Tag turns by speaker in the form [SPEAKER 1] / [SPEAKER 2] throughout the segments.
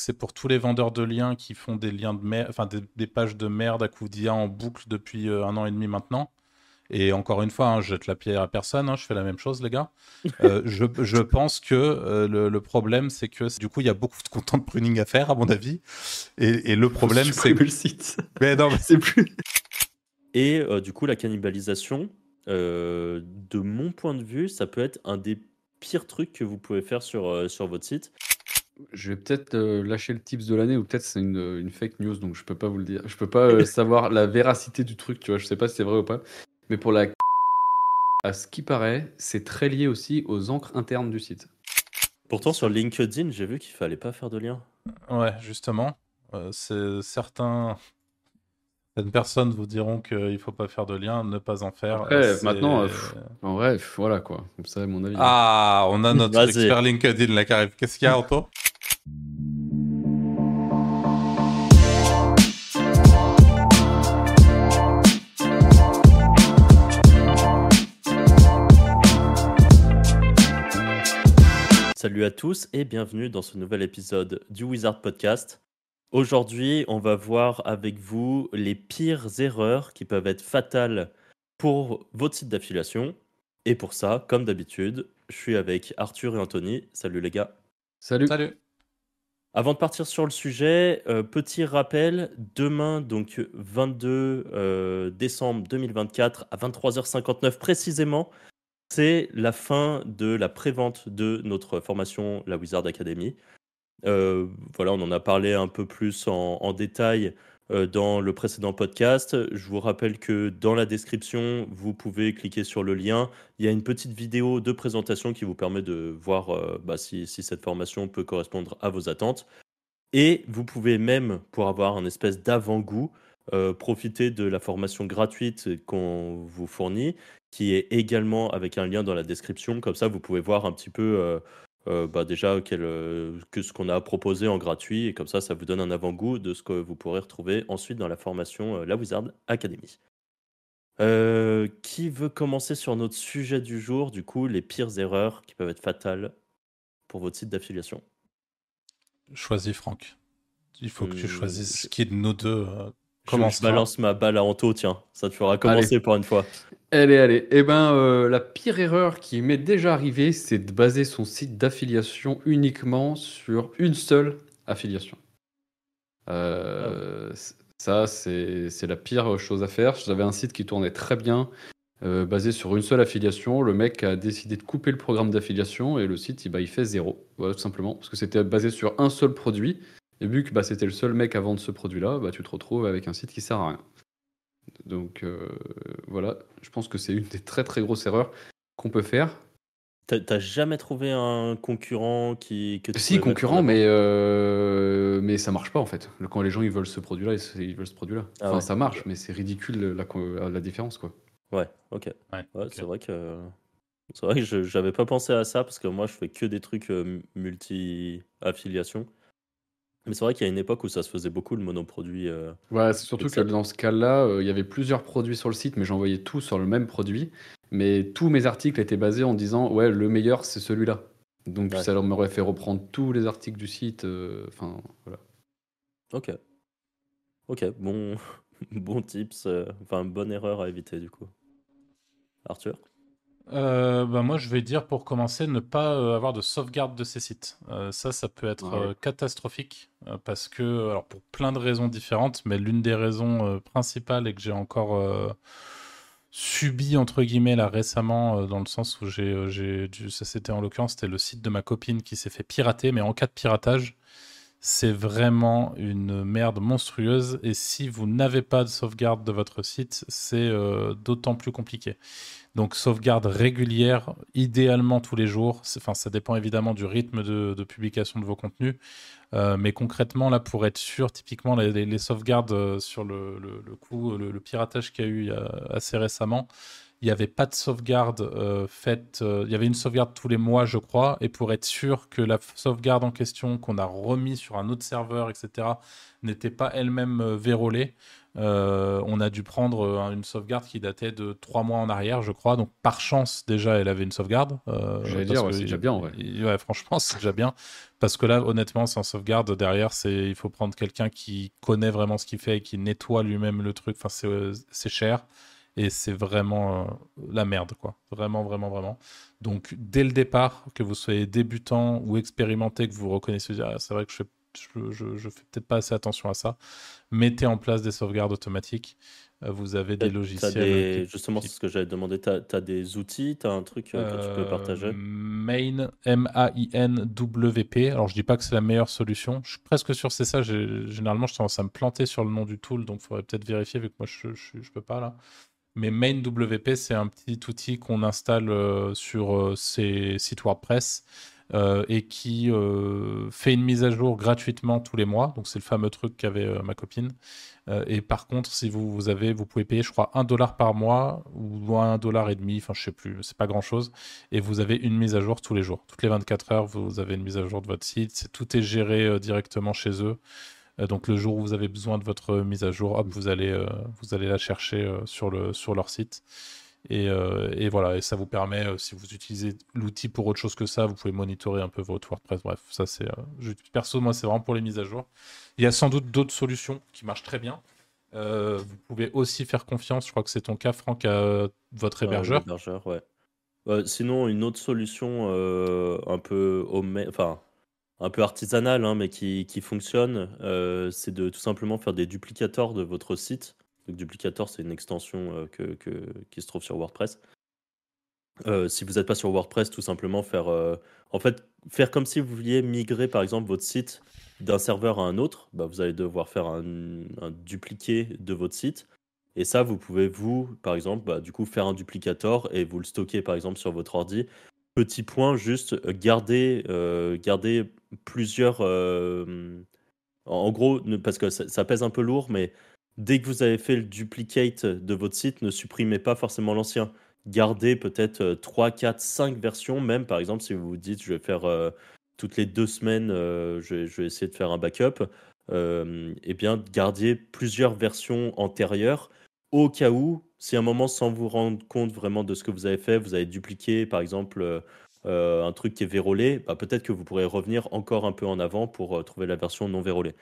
[SPEAKER 1] c'est pour tous les vendeurs de liens qui font des liens de mer... enfin des, pages de merde à coup d'IA en boucle depuis euh, un an et demi maintenant. Et encore une fois, hein, je jette la pierre à personne, hein, je fais la même chose, les gars. Euh, je, je, pense que euh, le, le, problème, c'est que du coup, il y a beaucoup de content pruning à faire, à mon avis. Et, et le problème, c'est
[SPEAKER 2] que le site.
[SPEAKER 1] Mais non, mais c'est plus.
[SPEAKER 3] Et du coup, la cannibalisation, de mon point de vue, ça peut être un des pires trucs que vous pouvez faire sur, sur votre site
[SPEAKER 2] je vais peut-être euh, lâcher le tips de l'année ou peut-être c'est une, une, fake news donc je peux pas vous le dire. Je peux pas euh, savoir la véracité du truc, tu vois. Je sais pas si c'est vrai ou pas. Mais pour la à ce qui paraît, c'est très lié aussi aux encres internes du site.
[SPEAKER 3] Pourtant sur LinkedIn, j'ai vu qu'il fallait pas faire de lien.
[SPEAKER 1] Ouais, justement, euh, c'est certains Certaines personnes vous diront qu'il faut pas faire de lien, ne pas en faire.
[SPEAKER 2] Après, maintenant, en bref, voilà quoi. Comme ça, mon avis.
[SPEAKER 1] Ah, on a notre expert LinkedIn là qui arrive. Qu'est-ce qu'il y a, Anto
[SPEAKER 3] Salut à tous et bienvenue dans ce nouvel épisode du Wizard Podcast. Aujourd'hui, on va voir avec vous les pires erreurs qui peuvent être fatales pour votre site d'affiliation. Et pour ça, comme d'habitude, je suis avec Arthur et Anthony. Salut les gars.
[SPEAKER 2] Salut.
[SPEAKER 1] Salut.
[SPEAKER 3] Avant de partir sur le sujet, euh, petit rappel, demain, donc 22 euh, décembre 2024, à 23h59 précisément, c'est la fin de la prévente de notre formation, la Wizard Academy. Euh, voilà, on en a parlé un peu plus en, détail dans le précédent podcast. Je vous rappelle que dans la description, vous pouvez cliquer sur le lien. Il y a une petite vidéo de présentation qui vous permet de voir bah, si, cette formation peut correspondre à vos attentes. Et vous pouvez même, pour avoir un espèce d'avant-goût, profiter de la formation gratuite qu'on vous fournit, qui est également avec un lien dans la description. Comme ça, vous pouvez voir un petit peu euh, bah déjà quel, euh, que ce qu'on a proposé en gratuit et comme ça ça vous donne un avant-goût de ce que vous pourrez retrouver ensuite dans la formation euh, La Wizard Academy. qui veut commencer sur notre sujet du jour, du coup les pires erreurs qui peuvent être fatales pour votre site d'affiliation
[SPEAKER 1] Choisis Franck. Il faut que tu choisisses qui de nos deux
[SPEAKER 3] commence. Je, balance ma balle à Anto, tiens, ça te fera commencer pour une fois.
[SPEAKER 2] Allez, allez. Eh ben, euh, la pire erreur qui m'est déjà arrivée, c'est de baser son site d'affiliation uniquement sur une seule affiliation. Euh, ça, c'est la pire chose à faire. J'avais un site qui tournait très bien, euh, basé sur une seule affiliation. Le mec a décidé de couper le programme d'affiliation et le site, bah, il fait zéro, tout simplement, parce que c'était basé sur un seul produit. Et vu que bah, c'était le seul mec à vendre ce produit-là, bah, tu te retrouves avec un site qui sert à rien. Donc euh, voilà, je pense que c'est une des très très grosses erreurs qu'on peut faire.
[SPEAKER 3] T'as jamais trouvé un concurrent qui.
[SPEAKER 2] Que si, concurrent, mais, euh, mais ça marche pas en fait. Quand les gens ils veulent ce produit-là, ils veulent ce produit-là. Ah enfin, ça marche, mais c'est ridicule la, la, différence quoi.
[SPEAKER 3] Ouais, ok. Ouais, C'est vrai que. C'est vrai que j'avais pas pensé à ça parce que moi je fais que des trucs euh, multi-affiliation. Mais c'est vrai qu'il y a une époque où ça se faisait beaucoup le monoproduit. Euh,
[SPEAKER 2] ouais, c'est surtout que dans ce cas-là, euh, il y avait plusieurs produits sur le site, mais j'envoyais tout sur le même produit. Mais tous mes articles étaient basés en disant ouais, le meilleur c'est celui-là. Donc ça m'aurait fait reprendre tous les articles du site. Euh, enfin, voilà.
[SPEAKER 3] Ok. Ok, bon, bon tips. Enfin, bonne erreur à éviter du coup. Arthur?
[SPEAKER 1] Euh, bah, moi, je vais dire pour commencer, ne pas euh, avoir de sauvegarde de ces sites. Euh, ça, ça peut être catastrophique parce que, alors pour plein de raisons différentes, mais l'une des raisons principales et que j'ai encore subi entre guillemets là récemment, dans le sens où j'ai, ça c'était en l'occurrence, c'était le site de ma copine qui s'est fait pirater, mais en cas de piratage, c'est vraiment une merde monstrueuse. Et si vous n'avez pas de sauvegarde de votre site, c'est d'autant plus compliqué. Donc sauvegarde régulière, idéalement tous les jours. Ça dépend évidemment du rythme de, publication de vos contenus. Euh, mais concrètement, là, pour être sûr, typiquement, les, sauvegardes euh, sur le, coup, le, piratage qu'il y a eu assez récemment, il n'y avait pas de sauvegarde euh, faite. Euh, il y avait une sauvegarde tous les mois, je crois. Et pour être sûr que la sauvegarde en question qu'on a remis sur un autre serveur, etc., n'était pas elle-même euh, vérolée, on a dû prendre une sauvegarde qui datait de trois mois en arrière, je crois. Donc par chance, déjà, elle avait une sauvegarde.
[SPEAKER 2] J'allais dire, c'est déjà bien. Ouais.
[SPEAKER 1] ouais franchement, c'est déjà bien. Parce que là, honnêtement, sans sauvegarde, derrière, c'est il faut prendre quelqu'un qui connaît vraiment ce qu'il fait et qui nettoie lui-même le truc. Enfin, c'est cher et c'est vraiment euh, la merde, quoi. Vraiment, vraiment, vraiment. Donc, dès le départ, que vous soyez débutant ou expérimenté, que vous reconnaissez, ah, c'est vrai que je fais, je, je, fais peut-être pas assez attention à ça, mettez en place des sauvegardes automatiques. Euh, vous avez des logiciels.
[SPEAKER 3] Justement, c'est ce que j'avais demandé. Tu as, des outils, tu as un truc euh, que tu peux partager?
[SPEAKER 1] Main, M-A-I-N-W-P. Alors, je dis pas que c'est la meilleure solution. Je suis presque sûr que c'est ça. Généralement, je tendance à me planter sur le nom du tool, donc il faudrait peut-être vérifier, vu que moi, je ne peux pas là. Mais MainWP, c'est un petit outil qu'on installe euh, sur euh, ces sites WordPress euh, et qui fait une mise à jour gratuitement tous les mois. Donc, c'est le fameux truc qu'avait ma copine. et par contre, si vous, vous, avez, vous pouvez payer, je crois, un dollar par mois ou un dollar et demi, enfin, je sais plus, c'est pas grand chose. Et vous avez une mise à jour tous les jours. Toutes les 24 heures, vous avez une mise à jour de votre site. Tout est géré directement chez eux. Euh, donc le jour où vous avez besoin de votre mise à jour, hop, vous allez, euh, vous allez la chercher euh, sur, le, sur leur site. Et, et, voilà, et ça vous permet, si vous utilisez l'outil pour autre chose que ça, vous pouvez monitorer un peu votre WordPress. Bref, ça c'est. perso, moi, c'est vraiment pour les mises à jour. Il y a sans doute d'autres solutions qui marchent très bien. vous pouvez aussi faire confiance, je crois que c'est ton cas, Franck, à votre hébergeur.
[SPEAKER 3] hébergeur ouais. sinon, une autre solution un peu au enfin un peu artisanal, hein, mais qui, fonctionne, euh, c'est de tout simplement faire des duplicators de votre site. Donc, duplicator, c'est une extension euh, que, qui se trouve sur WordPress. Euh, si vous n'êtes pas sur WordPress, tout simplement faire, en fait, faire comme si vous vouliez migrer, par exemple, votre site d'un serveur à un autre. Bah, vous allez devoir faire un, dupliqué de votre site. Et ça, vous pouvez, vous, par exemple, bah, du coup, faire un duplicator et vous le stocker, par exemple, sur votre ordi Petit point, juste garder, garder plusieurs. Euh, en gros, parce que ça, pèse un peu lourd, mais dès que vous avez fait le duplicate de votre site, ne supprimez pas forcément l'ancien. Gardez peut-être 3, 4, 5 versions, même par exemple, si vous vous dites je vais faire toutes les deux semaines, je, vais, essayer de faire un backup, eh bien, gardiez plusieurs versions antérieures au cas où si à un moment, sans vous rendre compte vraiment de ce que vous avez fait, vous avez dupliqué, par exemple, euh, euh, un truc qui est vérolé, bah, peut-être que vous pourrez revenir encore un peu en avant pour euh, trouver la version non vérolée.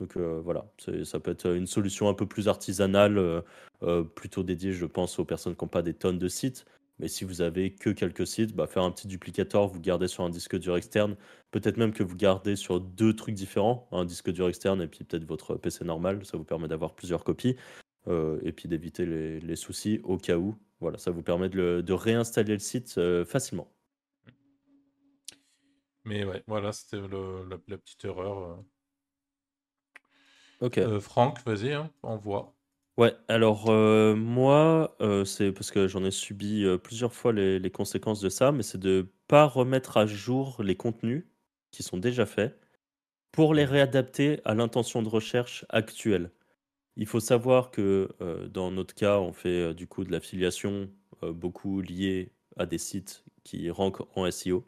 [SPEAKER 3] Donc voilà, ça peut être une solution un peu plus artisanale, plutôt dédiée, je pense, aux personnes qui n'ont pas des tonnes de sites. Mais si vous avez que quelques sites, bah, faire un petit duplicateur, vous gardez sur un disque dur externe. Peut-être même que vous gardez sur deux trucs différents, un disque dur externe et puis peut-être votre PC normal. Ça vous permet d'avoir plusieurs copies. Euh, et puis d'éviter les, soucis au cas où. Voilà, ça vous permet de, réinstaller le site euh, facilement.
[SPEAKER 1] Mais ouais, voilà, c'était la, petite erreur. Euh.
[SPEAKER 3] Ok.
[SPEAKER 1] Franck, vas-y, hein, envoie.
[SPEAKER 3] Ouais, alors moi, c'est parce que j'en ai subi plusieurs fois les, les, conséquences de ça, mais c'est de pas remettre à jour les contenus qui sont déjà faits pour les réadapter à l'intention de recherche actuelle. Il faut savoir que euh, dans notre cas, on fait euh, du coup de l'affiliation euh, beaucoup liée à des sites qui rankent en SEO.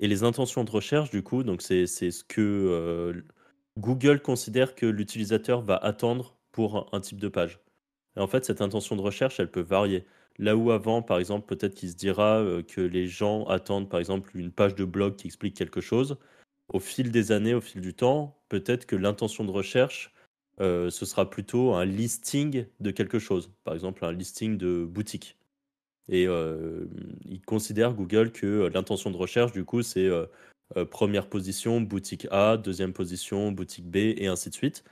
[SPEAKER 3] Et les intentions de recherche, du coup, c'est ce que Google considère que l'utilisateur va attendre pour un, type de page. Et en fait, cette intention de recherche, elle peut varier. Là où avant, par exemple, peut-être qu'il se dira que les gens attendent, par exemple, une page de blog qui explique quelque chose. Au fil des années, au fil du temps, peut-être que l'intention de recherche euh, ce sera plutôt un listing de quelque chose, par exemple un listing de boutique. Et euh, il considère Google que l'intention de recherche, du coup, c'est euh, première position, boutique A, deuxième position, boutique B, et ainsi de suite.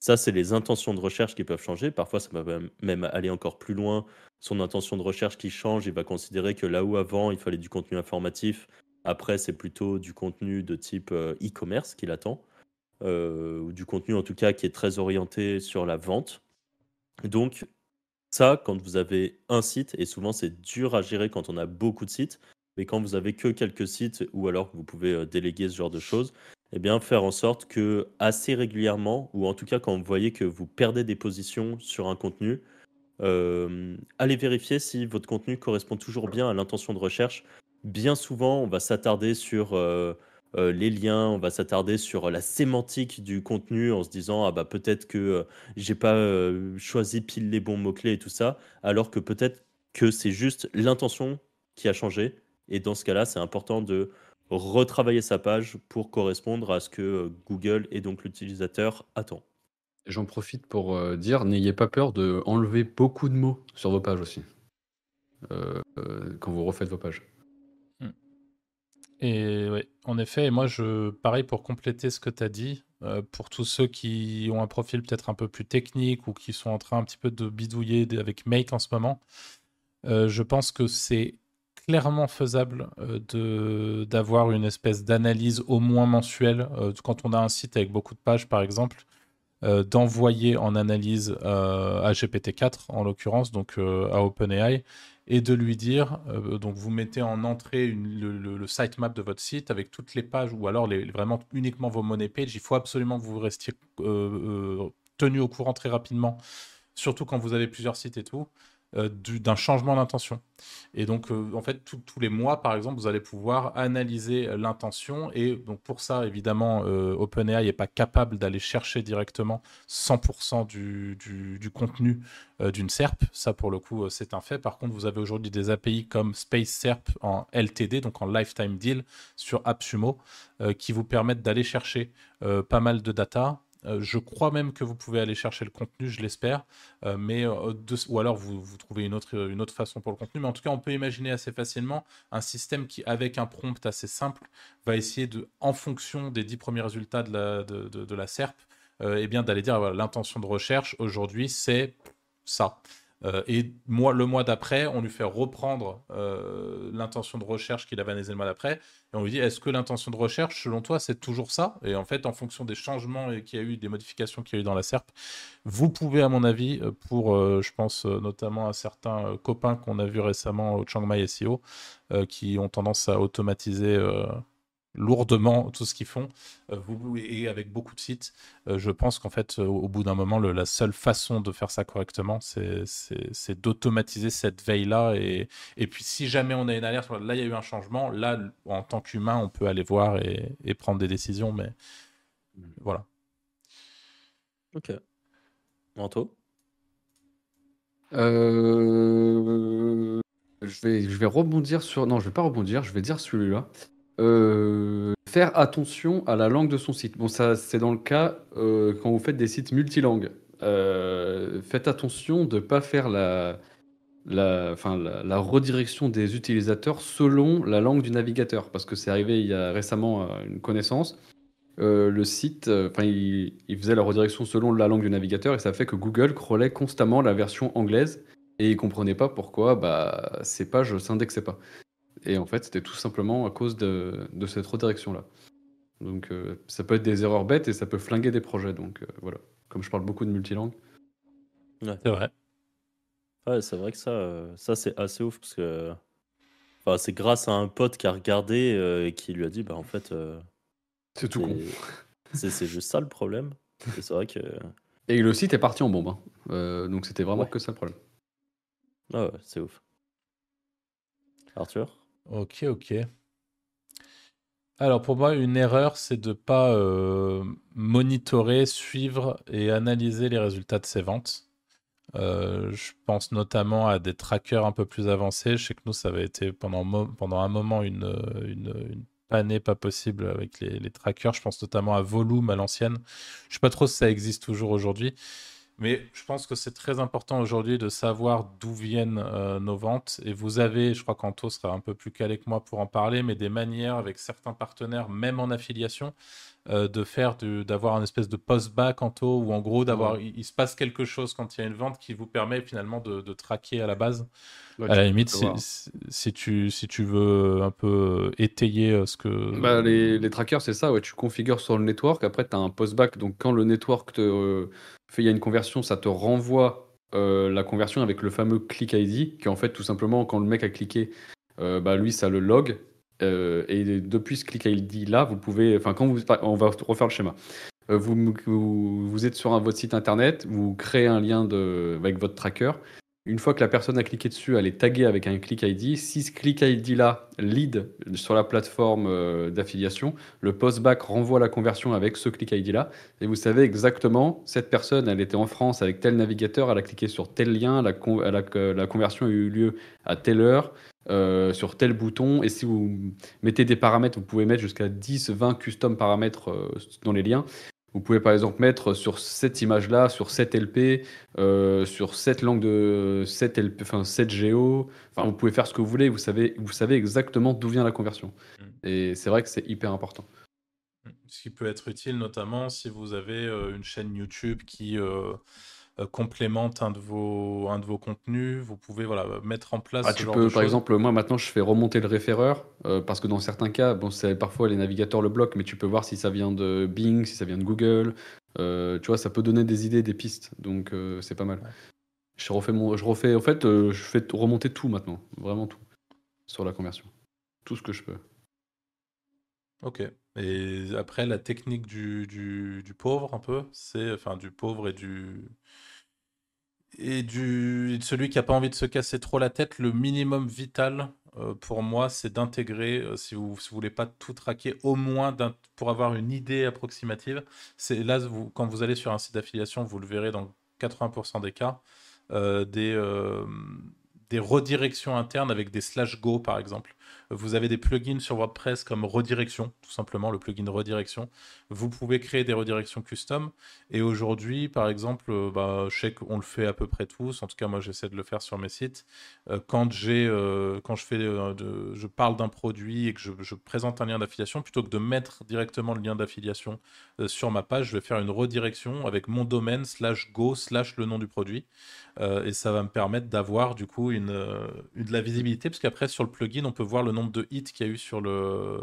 [SPEAKER 3] Ça, c'est les intentions de recherche qui peuvent changer. Parfois, ça va même aller encore plus loin. Son intention de recherche qui change, il va considérer que là où avant, il fallait du contenu informatif, après, c'est plutôt du contenu de type e-commerce qu'il attend. Euh, ou du contenu en tout cas qui est très orienté sur la vente. Donc ça, quand vous avez un site, et souvent c'est dur à gérer quand on a beaucoup de sites, mais quand vous avez que quelques sites ou alors que vous pouvez euh, déléguer ce genre de choses, eh bien faire en sorte que assez régulièrement, ou en tout cas quand vous voyez que vous perdez des positions sur un contenu, allez vérifier si votre contenu correspond toujours bien à l'intention de recherche. Bien souvent, on va s'attarder sur les liens, on va s'attarder sur la sémantique du contenu en se disant ah bah peut-être que j'ai pas choisi pile les bons mots clés et tout ça, alors que peut-être que c'est juste l'intention qui a changé. Et dans ce cas-là, c'est important de retravailler sa page pour correspondre à ce que Google et donc l'utilisateur attend.
[SPEAKER 2] J'en profite pour euh, dire, n'ayez pas peur de enlever beaucoup de mots sur vos pages aussi, euh, euh, quand vous refaites vos pages.
[SPEAKER 1] Et oui, en effet, moi, je, pareil pour compléter ce que tu as dit, pour tous ceux qui ont un profil peut-être un peu plus technique ou qui sont en train un petit peu de bidouiller avec Make en ce moment, je pense que c'est clairement faisable de d'avoir une espèce d'analyse au moins mensuelle quand on a un site avec beaucoup de pages, par exemple euh, d'envoyer en analyse euh, à GPT-4, en l'occurrence, donc euh, à OpenAI, et de lui dire, donc vous mettez en entrée le, sitemap de votre site avec toutes les pages, ou alors vraiment uniquement vos money pages. Il faut absolument que vous restiez tenu au courant très rapidement, surtout quand vous avez plusieurs sites et tout. Euh, d'un changement d'intention. Et donc, euh, en fait, tous les mois, par exemple, vous allez pouvoir analyser l'intention. Et donc, pour ça, évidemment, euh, OpenAI n'est pas capable d'aller chercher directement 100% du, du, contenu d'une SERP. Ça, pour le coup, c'est un fait. Par contre, vous avez aujourd'hui des API comme Space SERP en LTD, donc en Lifetime Deal, sur AppSumo, qui vous permettent d'aller chercher pas mal de data euh, je crois même que vous pouvez aller chercher le contenu, je l'espère, euh, euh, ou alors vous, trouvez une autre, une autre façon pour le contenu. Mais en tout cas, on peut imaginer assez facilement un système qui, avec un prompt assez simple, va essayer de, en fonction des dix premiers résultats de la, de, de, la SERP, eh bien d'aller dire l'intention de recherche aujourd'hui c'est ça. Euh, et le mois d'après, on lui fait reprendre euh, l'intention de recherche qu'il avait analysé le mois d'après. Et on lui dit Est-ce que l'intention de recherche, selon toi, c'est toujours ça? Et en fait, en fonction des changements qu'il y a eu, des modifications qu'il y a eu dans la SERP, vous pouvez, à mon avis, euh, pour, je pense notamment à certains copains qu'on a vus récemment au Chiang Mai SEO, qui ont tendance à automatiser lourdement tout ce qu'ils font euh, et avec beaucoup de sites. Euh, je pense qu'en fait, euh, au bout d'un moment, la seule façon de faire ça correctement, c'est d'automatiser cette veille-là. Et, et, puis, si jamais on a une alerte, là, il y a eu un changement, là, en tant qu'humain, on peut aller voir et, et, prendre des décisions. Mais voilà.
[SPEAKER 3] Ok. Manto
[SPEAKER 2] je, vais, je vais rebondir sur. Non, je vais pas rebondir, je vais dire celui-là. Euh, faire attention à la langue de son site. Bon, ça, c'est dans le cas euh, quand vous faites des sites multilangues. Euh, faites attention de ne pas faire la, la, la, redirection des utilisateurs selon la langue du navigateur. Parce que c'est arrivé il y a récemment une connaissance. le site, enfin, il, il, faisait la redirection selon la langue du navigateur et ça fait que Google crawlait constamment la version anglaise et il comprenait pas pourquoi bah, ces pages s'indexaient pas. Et en fait, c'était tout simplement à cause de, de cette redirection-là. Donc euh, ça peut être des erreurs bêtes et ça peut flinguer des projets. Donc euh, voilà, comme je parle beaucoup de multilangue.
[SPEAKER 3] c'est vrai. Ouais, c'est vrai que ça, euh, ça c'est assez ouf parce que enfin, c'est grâce à un pote qui a regardé et qui lui a dit bah en fait
[SPEAKER 2] c'est tout con.
[SPEAKER 3] C'est juste ça le problème. c'est vrai que.
[SPEAKER 2] Et le site est parti en bombe. Hein. donc c'était vraiment que ça le problème.
[SPEAKER 3] Ah ouais, c'est ouf. Arthur?
[SPEAKER 1] Ok, ok. Alors pour moi, une erreur, c'est de ne pas euh, monitorer, suivre et analyser les résultats de ses ventes. Euh, je pense notamment à des trackers un peu plus avancés. Je sais que nous, ça avait été pendant, pendant un moment une, une, une pas possible avec les, les, trackers. Je pense notamment à Volume à l'ancienne. Je ne sais pas trop si ça existe toujours aujourd'hui. Mais je pense que c'est très important aujourd'hui de savoir d'où viennent euh, nos ventes. Et vous avez, je crois qu'Anto sera un peu plus calé que moi pour en parler, mais des manières avec certains partenaires, même en affiliation, euh, de faire, d'avoir un espèce de post-back Anto, ou en gros, d'avoir, il, se passe quelque chose quand il y a une vente qui vous permet finalement de, de traquer à la base. À la limite, si, tu, si tu veux un peu étayer euh, ce que.
[SPEAKER 2] Bah, les, les trackers, c'est ça, ouais, tu configures sur le network, après tu as un post-back, donc quand le network te fait il y a une conversion, ça te renvoie euh, la conversion avec le fameux click ID, qui en fait tout simplement quand le mec a cliqué, euh, bah, lui ça le log. Euh, et depuis ce click ID là, vous pouvez, enfin quand vous, on va refaire le schéma. Vous, vous, êtes sur un, votre site internet, vous créez un lien de, avec votre tracker. Une fois que la personne a cliqué dessus, elle est taguée avec un click ID. Si ce click ID là lead sur la plateforme euh, d'affiliation, le postback renvoie la conversion avec ce click ID là. Et vous savez exactement, cette personne, elle était en France avec tel navigateur, elle a cliqué sur tel lien, la, conversion a eu lieu à telle heure. Euh, sur tel bouton. Et si vous mettez des paramètres, vous pouvez mettre jusqu'à 10, 20 custom paramètres euh, dans les liens. Vous pouvez par exemple mettre sur cette image-là, sur cette LP, euh, sur cette langue de cette LP, enfin cette géo. Enfin, vous pouvez faire ce que vous voulez. Vous savez, vous savez exactement d'où vient la conversion. Mm. Et c'est vrai que c'est hyper important.
[SPEAKER 1] Mm. Ce qui peut être utile notamment si vous avez euh, une chaîne YouTube qui euh, euh, complémente un de vos, un de vos contenus. Vous pouvez voilà, mettre en place.
[SPEAKER 2] Ah, tu peux, par exemple, moi maintenant je fais remonter le référeur euh, parce que dans certains cas, bon, c'est parfois les navigateurs le bloquent, mais tu peux voir si ça vient de Bing, si ça vient de Google. Euh, tu vois, ça peut donner des idées, des pistes. Donc c'est pas mal. Je refais mon, je refais, en fait, je fais remonter tout maintenant, vraiment tout sur la conversion, tout ce que je peux.
[SPEAKER 1] Ok. Et après, la technique du, du, pauvre, un peu, c'est enfin du pauvre et du et du celui qui a pas envie de se casser trop la tête, le minimum vital euh, pour moi, c'est d'intégrer, euh, si vous ne voulez pas tout traquer, au moins pour avoir une idée approximative. C'est là, quand vous allez sur un site d'affiliation, vous le verrez dans 80% des cas, euh, des, des redirections internes avec des slash go par exemple. Vous avez des plugins sur WordPress comme redirection, tout simplement le plugin redirection. Vous pouvez créer des redirections custom. Et aujourd'hui, par exemple, euh, bah, je sais qu'on le fait à peu près tous. En tout cas, moi, j'essaie de le faire sur mes sites. Euh, quand j'ai, euh, quand je fais, de, je parle d'un produit et que je, présente un lien d'affiliation, plutôt que de mettre directement le lien d'affiliation sur ma page, je vais faire une redirection avec mon domaine slash go slash le nom du produit. et ça va me permettre d'avoir du coup une, de la visibilité, parce qu'après sur le plugin, on peut voir le nombre de hits qu'il y a eu sur le,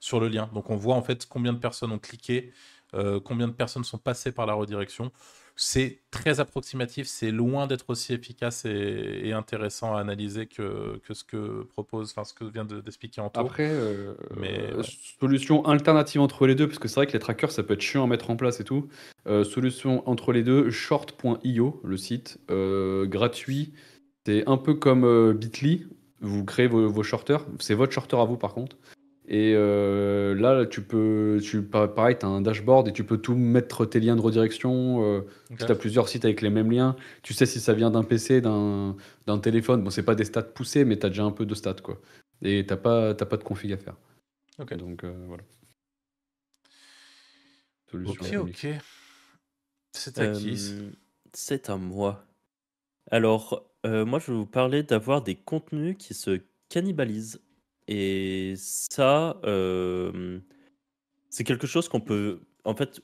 [SPEAKER 1] sur le lien. Donc on voit en fait combien de personnes ont cliqué, euh, combien de personnes sont passées par la redirection. C'est très approximatif, c'est loin d'être aussi efficace et, intéressant à analyser que, que, ce que propose, enfin ce que vient d'expliquer Antoine.
[SPEAKER 2] Après, euh, Mais, euh, solution alternative entre les deux, parce que c'est vrai que les trackers ça peut être chiant à mettre en place et tout. solution entre les deux, short.io, le site, gratuit. C'est un peu comme Bitly, vous créez vos, shorters. C'est votre shorter à vous, par contre. Et euh, là, tu peux, tu, pareil, tu as un dashboard et tu peux tout mettre tes liens de redirection. Euh, Si tu as plusieurs sites avec les mêmes liens, tu sais si ça vient d'un PC, d'un téléphone. Bon, c'est pas des stats poussés, mais tu as déjà un peu de stats. Quoi. Et tu n'as pas, pas de config à faire.
[SPEAKER 1] Ok.
[SPEAKER 2] Donc euh, voilà.
[SPEAKER 1] ok, ok. C'est à qui
[SPEAKER 3] euh, C'est à moi. Alors, euh, moi, je vais vous parler d'avoir des contenus qui se cannibalisent. Et ça, euh, c'est quelque chose qu'on peut. En fait,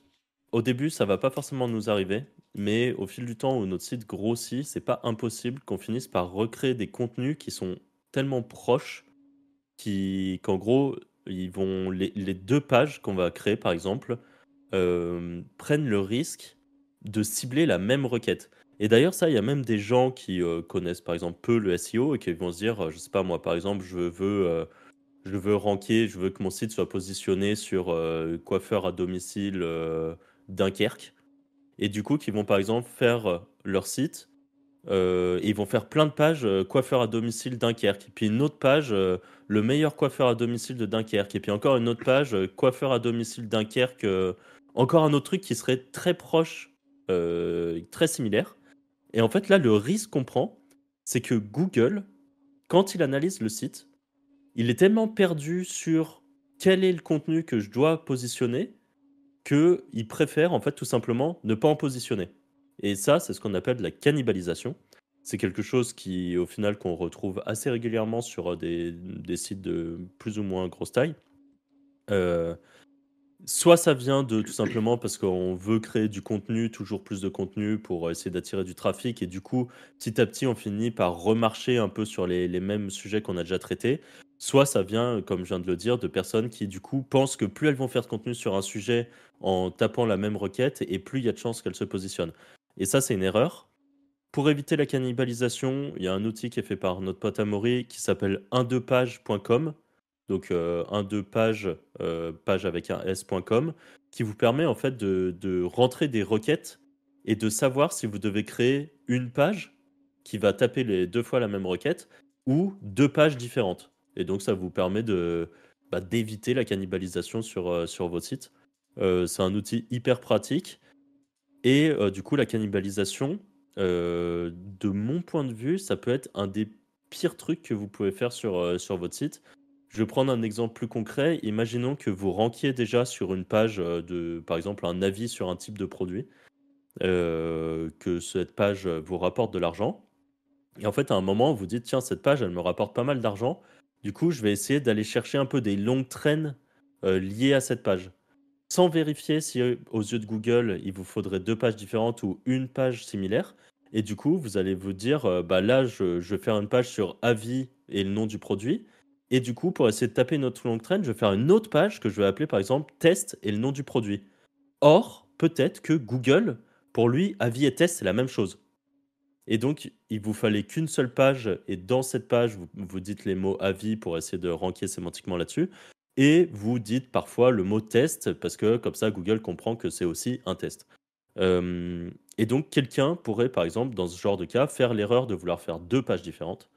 [SPEAKER 3] au début, ça va pas forcément nous arriver, mais au fil du temps où notre site grossit, c'est pas impossible qu'on finisse par recréer des contenus qui sont tellement proches qu'en gros, ils vont les, deux pages qu'on va créer, par exemple, euh, prennent le risque de cibler la même requête. Et d'ailleurs, ça, il y a même des gens qui euh, connaissent par exemple peu le SEO et qui vont se dire, euh, je sais pas moi, par exemple, je veux, euh, je veux ranker, je veux que mon site soit positionné sur coiffeur à domicile Dunkerque. Et du coup, qui vont par exemple faire leur site et ils vont faire plein de pages coiffeur à domicile Dunkerque. Et puis une autre page, le meilleur coiffeur à domicile de Dunkerque. Et puis encore une autre page, coiffeur à domicile Dunkerque. encore un autre truc qui serait très proche, très similaire. Et en fait, là, le risque qu'on prend, c'est que Google, quand il analyse le site, il est tellement perdu sur quel est le contenu que je dois positionner qu'il préfère en fait tout simplement ne pas en positionner. Et ça, c'est ce qu'on appelle la cannibalisation. C'est quelque chose qui, au final, qu'on retrouve assez régulièrement sur des, des, sites de plus ou moins grosse taille. Euh, Soit ça vient de tout simplement parce qu'on veut créer du contenu, toujours plus de contenu pour essayer d'attirer du trafic et du coup, petit à petit, on finit par remarcher un peu sur les, mêmes sujets qu'on a déjà traités. Soit ça vient, comme je viens de le dire, de personnes qui du coup pensent que plus elles vont faire de contenu sur un sujet en tapant la même requête et plus il y a de chances qu'elles se positionnent. Et ça, c'est une erreur. Pour éviter la cannibalisation, il y a un outil qui est fait par notre pote Amaury qui s'appelle 12page.com donc euh, un deux page, euh, page avec un s.com, qui vous permet en fait de, rentrer des requêtes et de savoir si vous devez créer une page qui va taper les deux fois la même requête ou deux pages différentes. Et donc, ça vous permet de bah, d'éviter la cannibalisation sur, euh, sur votre site. C'est un outil hyper pratique. Et du coup, la cannibalisation, de mon point de vue, ça peut être un des pires trucs que vous pouvez faire sur, sur votre site. Je vais prendre un exemple plus concret. Imaginons que vous ranquiez déjà sur une page de, par exemple, un avis sur un type de produit, que cette page vous rapporte de l'argent. Et en fait, à un moment, vous dites, tiens, cette page, elle me rapporte pas mal d'argent. Du coup, je vais essayer d'aller chercher un peu des longues traînes liées à cette page. Sans vérifier si, aux yeux de Google, il vous faudrait deux pages différentes ou une page similaire. Et du coup, vous allez vous dire, bah là, je vais faire une page sur avis et le nom du produit. Et du coup, pour essayer de taper une autre longue traîne, je vais faire une autre page que je vais appeler par exemple test et le nom du produit. Or, peut-être que Google, pour lui, avis et test, c'est la même chose. Et donc, il vous fallait qu'une seule page, et dans cette page, vous, dites les mots avis pour essayer de ranker sémantiquement là-dessus. Et vous dites parfois le mot test, parce que comme ça, Google comprend que c'est aussi un test. Euh, et donc, quelqu'un pourrait, par exemple, dans ce genre de cas, faire l'erreur de vouloir faire deux pages différentes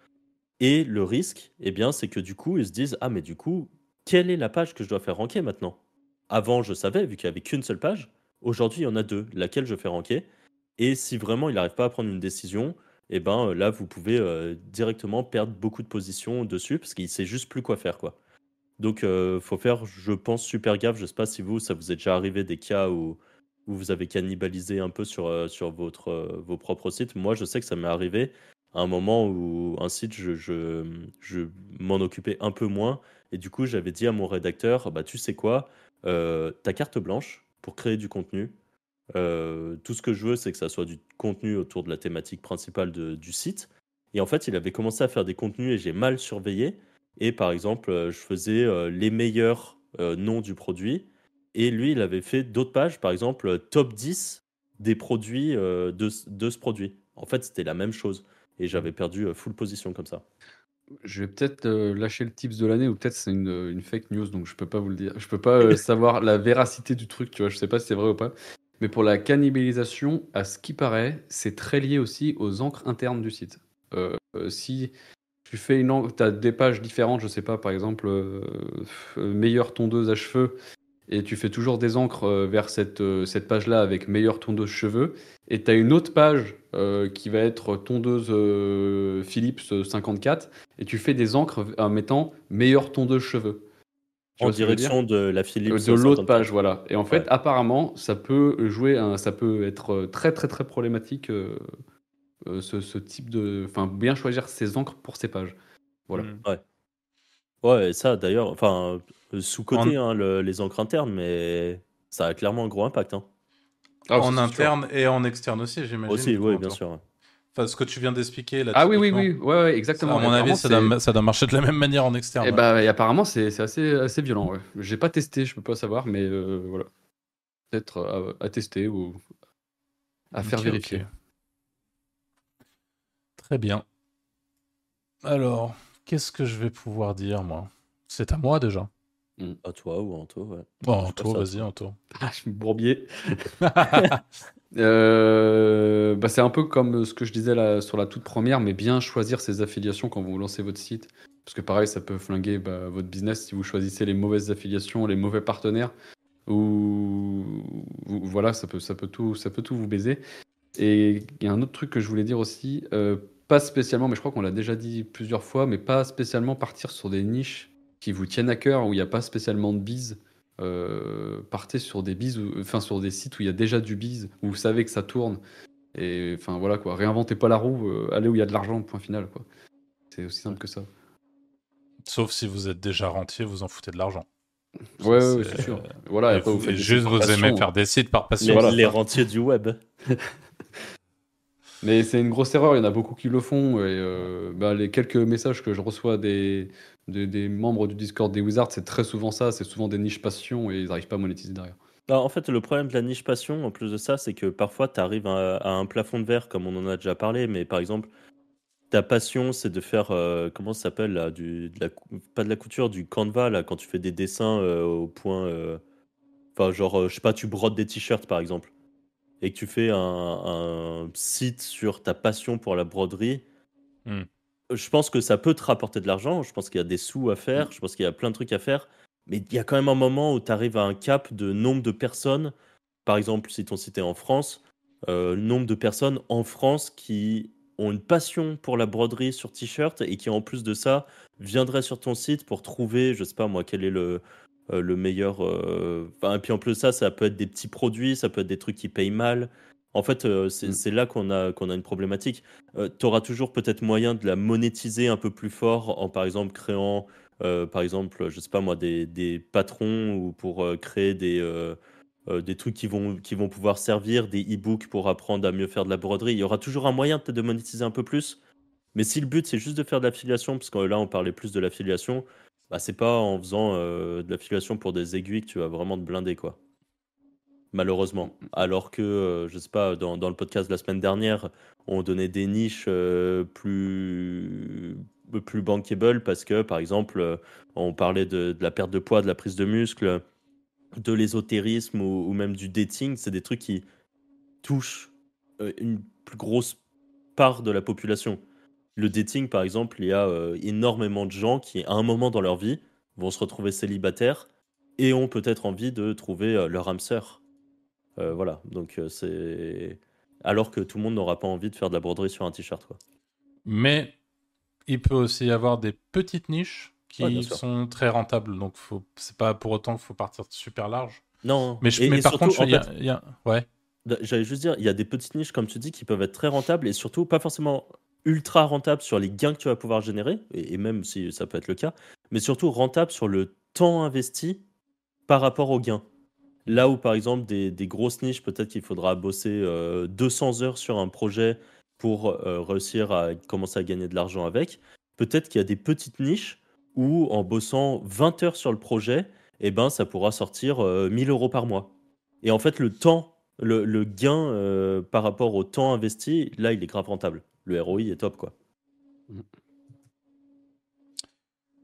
[SPEAKER 3] et le risque, eh bien, c'est que du coup, ils se disent Ah, mais du coup, quelle est la page que je dois faire ranker maintenant? Avant, je savais, vu qu'il n'y avait qu'une seule page. Aujourd'hui, il y en a deux. Laquelle je fais ranker Et si vraiment il n'arrive pas à prendre une décision, eh ben euh, là, vous pouvez euh, directement perdre beaucoup de positions dessus parce qu'il sait juste plus quoi faire, quoi. Donc, il euh, faut faire, je pense, super gaffe. Je ne sais pas si vous, ça vous est déjà arrivé des cas où, où vous avez cannibalisé un peu sur, votre, vos propres sites. Moi, je sais que ça m'est arrivé à un moment où un site, je, je, m'en occupais un peu moins. Et du coup, j'avais dit à mon rédacteur, bah, tu sais quoi, euh, ta carte blanche pour créer du contenu. Euh, tout ce que je veux, c'est que ça soit du contenu autour de la thématique principale du site. Et en fait, il avait commencé à faire des contenus et j'ai mal surveillé. Et par exemple, euh, je faisais les meilleurs noms du produit. Et lui, il avait fait d'autres pages, par exemple, top 10 des produits de, de ce produit. En fait, c'était la même chose et j'avais perdu full position comme ça.
[SPEAKER 2] Je vais peut-être lâcher le tips de l'année ou peut-être c'est une, fake news donc je peux pas vous le dire. Je peux pas savoir la véracité du truc, tu vois. Je sais pas si c'est vrai ou pas. Mais pour la cannibalisation, à ce qui paraît, c'est très lié aussi aux encres internes du site. si tu fais une encre, as des pages différentes, je sais pas, par exemple, meilleure tondeuse à cheveux et tu fais toujours des encres euh, vers cette, euh, cette page-là avec meilleure tondeuse cheveux. Et tu as une autre page euh, qui va être tondeuse Philips 54 et tu fais des encres en mettant meilleure tondeuse cheveux.
[SPEAKER 3] en direction de la Philips.
[SPEAKER 2] De l'autre page, voilà. Et en fait, apparemment, ça peut jouer, ça peut être très très très problématique ce, ce, type de, enfin, bien choisir ses encres pour ses pages. Voilà.
[SPEAKER 3] Mmh. Ouais. Ouais, ça d'ailleurs, enfin, sous-côté, hein, les encres internes, mais ça a clairement un gros impact. Hein.
[SPEAKER 1] Ah, en interne et en externe aussi, j'imagine.
[SPEAKER 3] Aussi, oui, bien sûr.
[SPEAKER 1] Enfin, ce que tu viens d'expliquer là.
[SPEAKER 2] Ah oui, oui, oui, ouais, exactement.
[SPEAKER 1] À mon avis, ça doit, ça doit, marcher de la même manière en externe.
[SPEAKER 2] Et, eh bah, apparemment, c'est assez, assez violent. Ouais. J'ai pas testé, je peux pas savoir, mais euh, voilà. Peut-être à, tester ou à faire vérifier.
[SPEAKER 1] Très bien. Alors, qu'est-ce que je vais pouvoir dire, moi? C'est à moi déjà.
[SPEAKER 3] Mmh. À toi ou Anto, ouais.
[SPEAKER 1] Bon, Anto, vas-y, Anto.
[SPEAKER 2] Ah, je suis bourbier. euh, bah, c'est un peu comme ce que je disais là, sur la toute première, mais bien choisir ses affiliations quand vous lancez votre site. Parce que pareil, ça peut flinguer bah, votre business si vous choisissez les mauvaises affiliations, les mauvais partenaires. Ou voilà, ça peut, ça, peut tout, ça peut tout vous baiser. Et il y a un autre truc que je voulais dire aussi, euh, pas spécialement, mais je crois qu'on l'a déjà dit plusieurs fois, mais pas spécialement partir sur des niches qui vous tiennent à cœur, où il n'y a pas spécialement de bise, euh, partez sur des bises, enfin sur des sites où il y a déjà du bise, où vous savez que ça tourne. Et enfin voilà quoi, réinventez pas la roue, euh, allez où il y a de l'argent, point final quoi. C'est aussi simple que ça.
[SPEAKER 1] Sauf si vous êtes déjà rentier, vous en foutez de l'argent.
[SPEAKER 2] Ouais, c'est sûr. Voilà,
[SPEAKER 1] vous, vous juste vous aimez faire des sites par passion.
[SPEAKER 3] Les, les rentiers du web.
[SPEAKER 2] Mais c'est une grosse erreur, il y en a beaucoup qui le font. Et euh, bah, les quelques messages que je reçois des, membres du Discord des Wizards, c'est très souvent ça, c'est souvent des niches passion et ils n'arrivent pas à monétiser derrière.
[SPEAKER 3] Bah, en fait, le problème de la niche passion, en plus de ça, c'est que parfois tu arrives à, un plafond de verre, comme on en a déjà parlé, mais par exemple, ta passion, c'est de faire, euh, comment ça s'appelle, là, pas de la couture, du canvas, là, quand tu fais des dessins euh, au point. Enfin, genre, je sais pas, tu brodes des t-shirts, par exemple. Et que tu fais un, site sur ta passion pour la broderie, hmm. je pense que ça peut te rapporter de l'argent. Je pense qu'il y a des sous à faire. Hmm. Je pense qu'il y a plein de trucs à faire. Mais il y a quand même un moment où tu arrives à un cap de nombre de personnes. Par exemple, si ton site est en France, euh, le nombre de personnes en France qui ont une passion pour la broderie sur t-shirt et qui en plus de ça viendraient sur ton site pour trouver, je sais pas moi, quel est le, le meilleur. Euh, et puis en plus de ça, ça peut être des petits produits, ça peut être des trucs qui payent mal. En fait, euh, mm. c'est là qu'on a, qu'on a une problématique. tu auras toujours peut-être moyen de la monétiser un peu plus fort en, par exemple, créant, par exemple, je sais pas moi, des, des patrons ou pour créer des, des trucs qui vont, qui vont pouvoir servir, des e-books pour apprendre à mieux faire de la broderie. Il y aura toujours un moyen peut-être de monétiser un peu plus. Mais si le but, c'est juste de faire de l'affiliation, parce que là, on parlait plus de l'affiliation, bah, c'est pas en faisant euh, de l'affiliation pour des aiguilles que tu vas vraiment te blinder, quoi. Malheureusement. Mm, mm. Alors que, euh, je sais pas, dans, dans, le podcast de la semaine dernière, on donnait des niches euh, plus, plus bankable parce que, par exemple, on parlait de, de, la perte de poids, de la prise de muscle, de l'ésotérisme ou, ou, même du dating. C'est des trucs qui touchent une plus grosse part de la population. Le dating, par exemple, il y a euh, énormément de gens qui, à un moment dans leur vie, vont se retrouver célibataires et ont peut-être envie de trouver euh, leur âme sœur. Euh, voilà, donc c'est. Alors que tout le monde n'aura pas envie de faire de la broderie sur un t-shirt. Quoi.
[SPEAKER 1] Mais il peut aussi y avoir des petites niches qui sont très rentables. Donc, faut... c'est pas pour autant qu'il faut partir super large.
[SPEAKER 3] Non,
[SPEAKER 1] mais, mais par contre, il y, a... Ouais.
[SPEAKER 3] J'allais juste dire, il y a des petites niches, comme tu dis, qui peuvent être très rentables et surtout pas forcément ultra rentable sur les gains que tu vas pouvoir générer, et, même si ça peut être le cas, mais surtout rentable sur le temps investi par rapport aux gains. Là où, par exemple, des, grosses niches, peut-être qu'il faudra bosser 200 euh, heures sur un projet pour euh, réussir à commencer à gagner de l'argent avec, peut-être qu'il y a des petites niches où, en bossant 20 heures sur le projet, eh ben, ça pourra sortir 1000 euh, euros par mois. Et en fait, le temps, le, le gain par rapport au temps investi, là, il est grave rentable le ROI est top, quoi.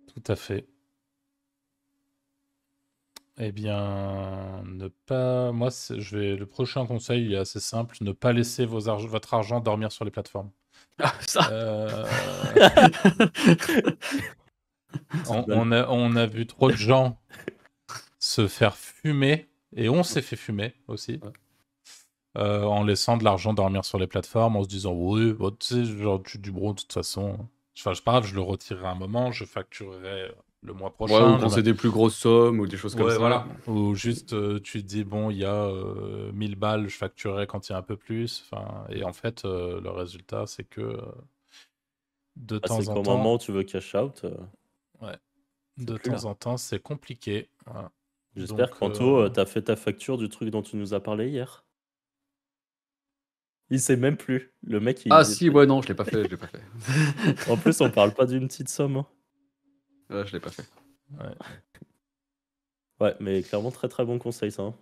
[SPEAKER 1] Tout à fait. Eh bien, ne pas. Moi, je vais. Le prochain conseil est assez simple ne pas laisser vos votre argent dormir sur les plateformes.
[SPEAKER 2] Ah, ça. Euh,
[SPEAKER 1] on, a, on a vu trop de gens se faire fumer et on s'est fait fumer aussi. Euh, en laissant de l'argent dormir sur les plateformes, en se disant oui, bah, tu sais, genre tu du bro de toute façon. Enfin, je pas grave, je le retirerai un moment, je facturerai le mois prochain.
[SPEAKER 2] ou quand c'est des plus grosses sommes ou des choses comme ça.
[SPEAKER 1] Voilà. Ou juste euh, tu te dis bon, il y a 1000 euh, balles, je facturerai quand il y a un peu plus. Enfin, et en fait, le résultat, c'est que de ah, temps en temps.
[SPEAKER 3] moment tu veux cash out.
[SPEAKER 1] Ouais. De temps en temps, c'est compliqué.
[SPEAKER 3] J'espère qu'Anto, tu as fait ta facture du truc dont tu nous as parlé hier. Il sait même plus. Le mec.
[SPEAKER 2] Ah si, ouais, non, je l'ai pas fait, je l'ai pas fait.
[SPEAKER 3] en plus, on parle pas d'une petite somme. Hein.
[SPEAKER 2] Ouais, je l'ai pas fait.
[SPEAKER 3] Ouais. ouais. mais clairement très très bon conseil ça. Hein.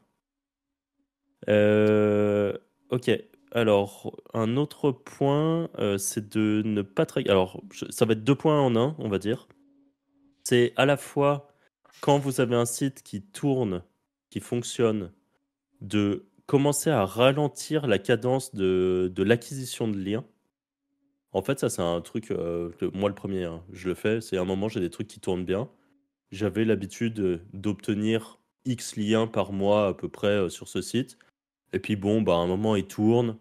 [SPEAKER 3] Euh, ok. Alors, un autre point, euh, c'est de ne pas traquer. Alors, ça va être deux points en un, on va dire. C'est à la fois quand vous avez un site qui tourne, qui fonctionne, de commencer à ralentir la cadence de, de l'acquisition de liens. En fait, ça, c'est un truc, euh, moi le premier, hein, je le fais, c'est un moment, j'ai des trucs qui tournent bien. J'avais l'habitude d'obtenir X liens par mois à peu près euh, sur ce site. Et puis bon, bah, à un moment, il tourne.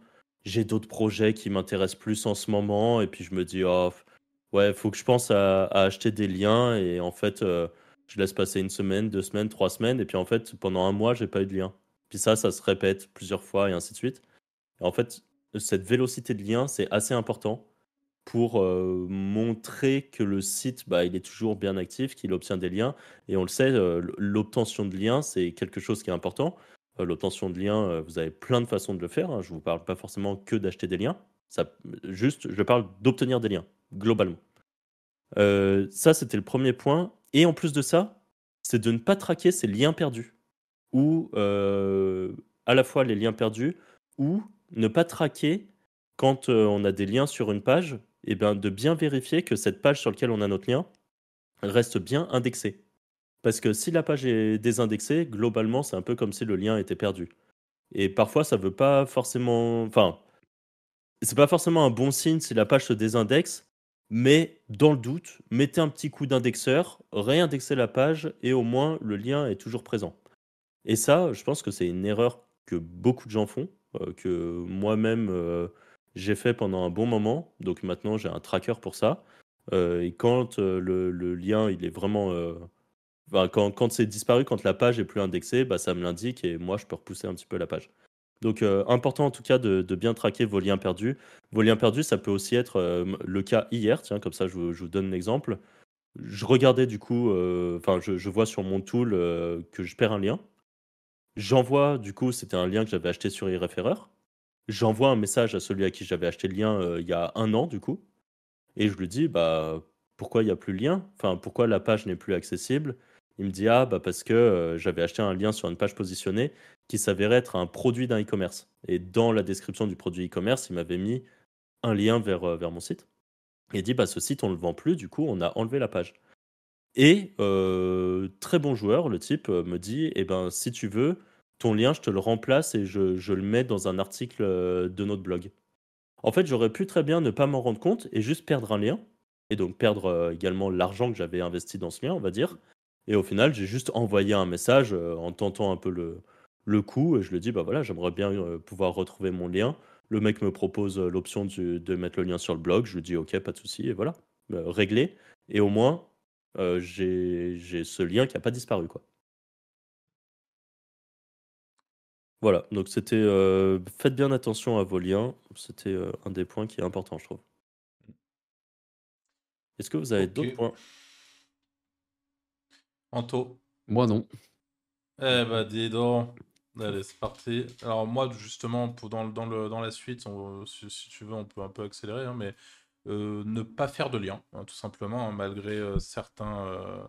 [SPEAKER 3] J'ai d'autres projets qui m'intéressent plus en ce moment. Et puis je me dis, oh, ouais, faut que je pense à, acheter des liens. Et en fait, euh, je laisse passer une semaine, deux semaines, trois semaines. Et puis en fait, pendant un mois, j'ai pas eu de liens. Puis ça, ça se répète plusieurs fois et ainsi de suite. en fait, cette vélocité de lien, c'est assez important pour euh, montrer que le site, bah, il est toujours bien actif, qu'il obtient des liens. Et on le sait, euh, l'obtention de liens, c'est quelque chose qui est important. Euh, l'obtention de liens, vous avez plein de façons de le faire. Hein. Je ne vous parle pas forcément que d'acheter des liens. Juste, je parle d'obtenir des liens, globalement. ça, c'était le premier point. Et en plus de ça, c'est de ne pas traquer ces liens perdus ou à la fois les liens perdus, ou ne pas traquer quand on a des liens sur une page, et eh bien de bien vérifier que cette page sur laquelle on a notre lien reste bien indexée. Parce que si la page est désindexée, globalement, c'est un peu comme si le lien était perdu. Et parfois, ça veut pas forcément. Enfin, c'est pas forcément un bon signe si la page se désindexe, mais dans le doute, mettez un petit coup d'indexeur, réindexez la page et au moins le lien est toujours présent. Et ça, je pense que c'est une erreur que beaucoup de gens font, euh, que moi-même euh, j'ai fait pendant un bon moment. Donc maintenant, j'ai un tracker pour ça. Euh, et quand le, lien, il est vraiment. quand, c'est disparu, quand la page est plus indexée, bah, ça me l'indique et moi, je peux repousser un petit peu la page. Donc, important en tout cas de, bien traquer vos liens perdus. Vos liens perdus, ça peut aussi être le cas hier, tiens, comme ça je vous, donne un exemple. Je regardais du coup, enfin, je, vois sur mon tool que je perds un lien. J'envoie, du coup, c'était un lien que j'avais acheté sur iReferrer. J'envoie un message à celui à qui j'avais acheté le lien il y a un an, du coup. Et je lui dis, bah, pourquoi il n'y a plus le lien? Enfin, pourquoi la page n'est plus accessible? Il me dit Ah, bah parce que euh, j'avais acheté un lien sur une page positionnée qui s'avérait être un produit d'un e-commerce. Et dans la description du produit e-commerce, il m'avait mis un lien vers, euh, mon site. Et il dit Bah ce site, on ne le vend plus, du coup, on a enlevé la page. Et euh, très bon joueur, le type me dit Eh ben, si tu veux, ton lien, je te le remplace et je, le mets dans un article de notre blog. En fait, j'aurais pu très bien ne pas m'en rendre compte et juste perdre un lien. Et donc perdre également l'argent que j'avais investi dans ce lien, on va dire. Et au final, j'ai juste envoyé un message euh, en tentant un peu le, le coup. Et je lui dis, bah voilà, j'aimerais bien euh, pouvoir retrouver mon lien. Le mec me propose euh, l'option de mettre le lien sur le blog. Je lui dis, ok, pas de souci. Et voilà, réglé. Et au moins, j'ai ce lien qui n'a pas disparu. quoi. Voilà, donc c'était. faites bien attention à vos liens. C'était un des points qui est important, je trouve. Est-ce que vous avez d'autres points?
[SPEAKER 1] Anto.
[SPEAKER 2] Moi non.
[SPEAKER 1] Eh bah dis donc. Allez, c'est parti. Alors moi, justement, pour dans, dans, le, dans la suite, si, tu veux, on peut un peu accélérer, hein, mais euh, ne pas faire de lien, hein, tout simplement, hein, malgré euh, certains... Euh,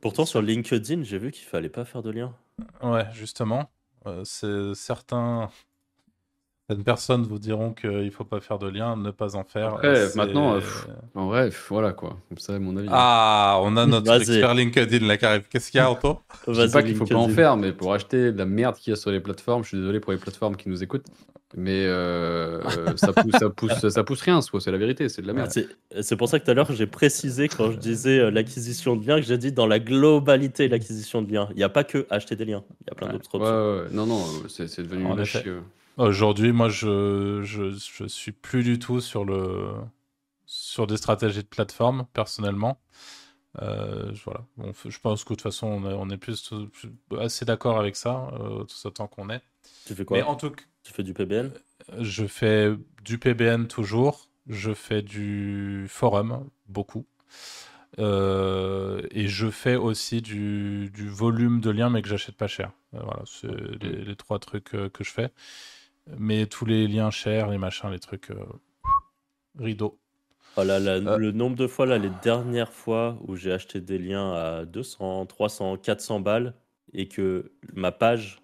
[SPEAKER 3] Pourtant, sur LinkedIn, j'ai vu qu'il fallait pas faire de lien.
[SPEAKER 1] Ouais, justement. c'est certains Certaines personnes vous diront qu'il ne faut pas faire de lien, ne pas en faire.
[SPEAKER 2] Après, maintenant, euh, en vrai, voilà quoi. Comme ça, mon avis.
[SPEAKER 1] Ah, on a notre expert LinkedIn là qui arrive. Qu'est-ce qu'il y a, Anto?
[SPEAKER 2] Je sais pas qu'il faut pas en faire, mais pour acheter de la merde qu'il y a sur les plateformes, je suis désolé pour les plateformes qui nous écoutent, mais euh, euh, ça, pousse, ça, pousse, ça pousse rien, c'est la vérité, c'est de la merde.
[SPEAKER 3] C'est pour ça que tout à l'heure, j'ai précisé quand je disais l'acquisition de liens, que j'ai dit dans la globalité l'acquisition de liens. Il n'y a pas que acheter des liens, il y a plein d'autres
[SPEAKER 2] options. Ouais, Non, non, c'est devenu une
[SPEAKER 1] Aujourd'hui, moi, je, je, je, suis plus du tout sur, le, sur des stratégies de plateforme, personnellement. Euh, voilà. je pense que de toute façon, on est, plus, assez d'accord avec ça, euh, tout ce temps qu'on est.
[SPEAKER 3] Tu fais quoi? Mais en tout... Tu fais du PBN
[SPEAKER 1] Je fais du PBN toujours. Je fais du forum, beaucoup. Euh, et je fais aussi du, du, volume de liens, mais que j'achète pas cher. voilà, c'est les, les, trois trucs que je fais. Mais tous les liens chers, les machins, les trucs. Euh, rideau.
[SPEAKER 3] Oh Le nombre de fois, là, les dernières fois où j'ai acheté des liens à 200, 300, 400 balles et que ma page,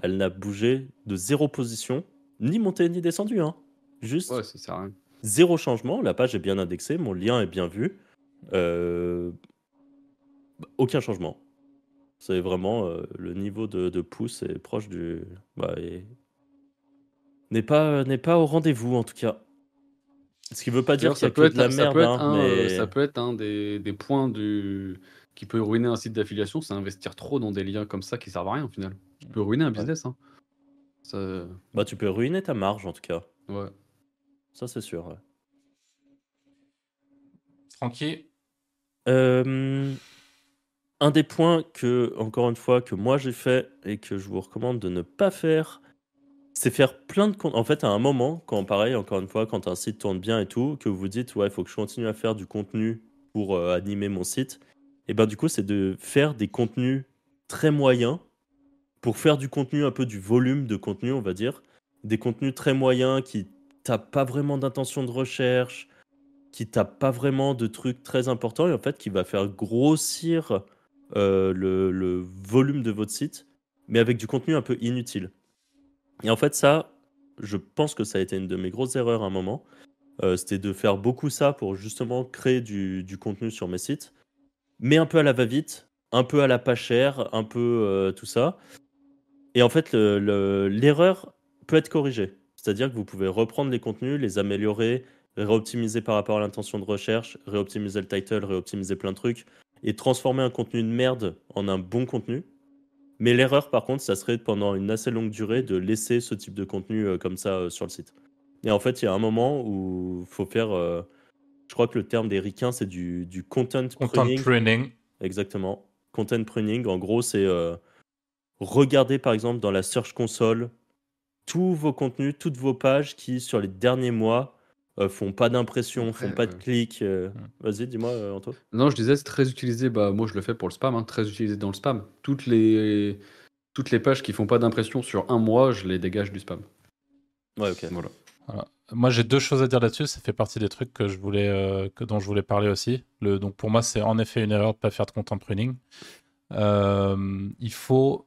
[SPEAKER 3] elle n'a bougé de zéro position, ni monté ni descendu. Hein. Juste zéro changement. La page est bien indexée, mon lien est bien vu. Euh, aucun changement. C'est vraiment euh, le niveau de, pouce est proche du. Bah, n'est pas, n'est pas au rendez-vous en tout cas. Ce qui veut pas dire qu'il y a que de la merde.
[SPEAKER 2] Ça peut être, hein, un, ça peut être un des, des, points du... qui peut ruiner un site d'affiliation, c'est investir trop dans des liens comme ça qui servent à rien au final. Tu peux ruiner un business. Hein.
[SPEAKER 3] Ça... Bah, tu peux ruiner ta marge en tout cas.
[SPEAKER 2] Ouais.
[SPEAKER 3] Ça, c'est sûr.
[SPEAKER 1] Tranquille.
[SPEAKER 3] Euh, un des points que, encore une fois, que moi j'ai fait et que je vous recommande de ne pas faire, c'est faire plein de comptes. En fait, à un moment, quand pareil, encore une fois, quand un site tourne bien et tout, que vous vous dites, ouais, il faut que je continue à faire du contenu pour euh, animer mon site, et ben du coup, c'est de faire des contenus très moyens pour faire du contenu, un peu du volume de contenu, on va dire. Des contenus très moyens qui tapent pas vraiment d'intention de recherche, qui tapent pas vraiment de trucs très importants, et en fait, qui va faire grossir euh, le, volume de votre site, mais avec du contenu un peu inutile. Et en fait, ça, je pense que ça a été une de mes grosses erreurs à un moment. Euh, c'était de faire beaucoup ça pour justement créer du, contenu sur mes sites, mais un peu à la va-vite, un peu à la pas chère, un peu euh, tout ça. Et en fait, l'erreur peut être corrigée. C'est-à-dire que vous pouvez reprendre les contenus, les améliorer, réoptimiser par rapport à l'intention de recherche, réoptimiser le title, réoptimiser plein de trucs, et transformer un contenu de merde en un bon contenu. Mais l'erreur, par contre, ça serait pendant une assez longue durée de laisser ce type de contenu euh, comme ça euh, sur le site. Et en fait, il y a un moment où il faut faire. Euh, je crois que le terme des ricains, c'est du, du content,
[SPEAKER 1] content pruning.
[SPEAKER 3] Exactement. Content pruning, en gros, c'est regarder par exemple dans la Search Console tous vos contenus, toutes vos pages qui, sur les derniers mois, euh, font pas d'impression, font pas de clics. Euh. Vas-y, dis-moi, euh, Antoine.
[SPEAKER 2] Non, je disais, c'est très utilisé. Bah, moi, je le fais pour le spam, hein, très utilisé dans le spam. Toutes les, toutes les pages qui font pas d'impression sur un mois, je les dégage du spam.
[SPEAKER 3] Ouais, ok.
[SPEAKER 2] Voilà.
[SPEAKER 1] Moi, j'ai deux choses à dire là-dessus. Ça fait partie des trucs que je voulais, que, dont je voulais parler aussi. Donc, pour moi, c'est en effet une erreur de pas faire de content pruning. il faut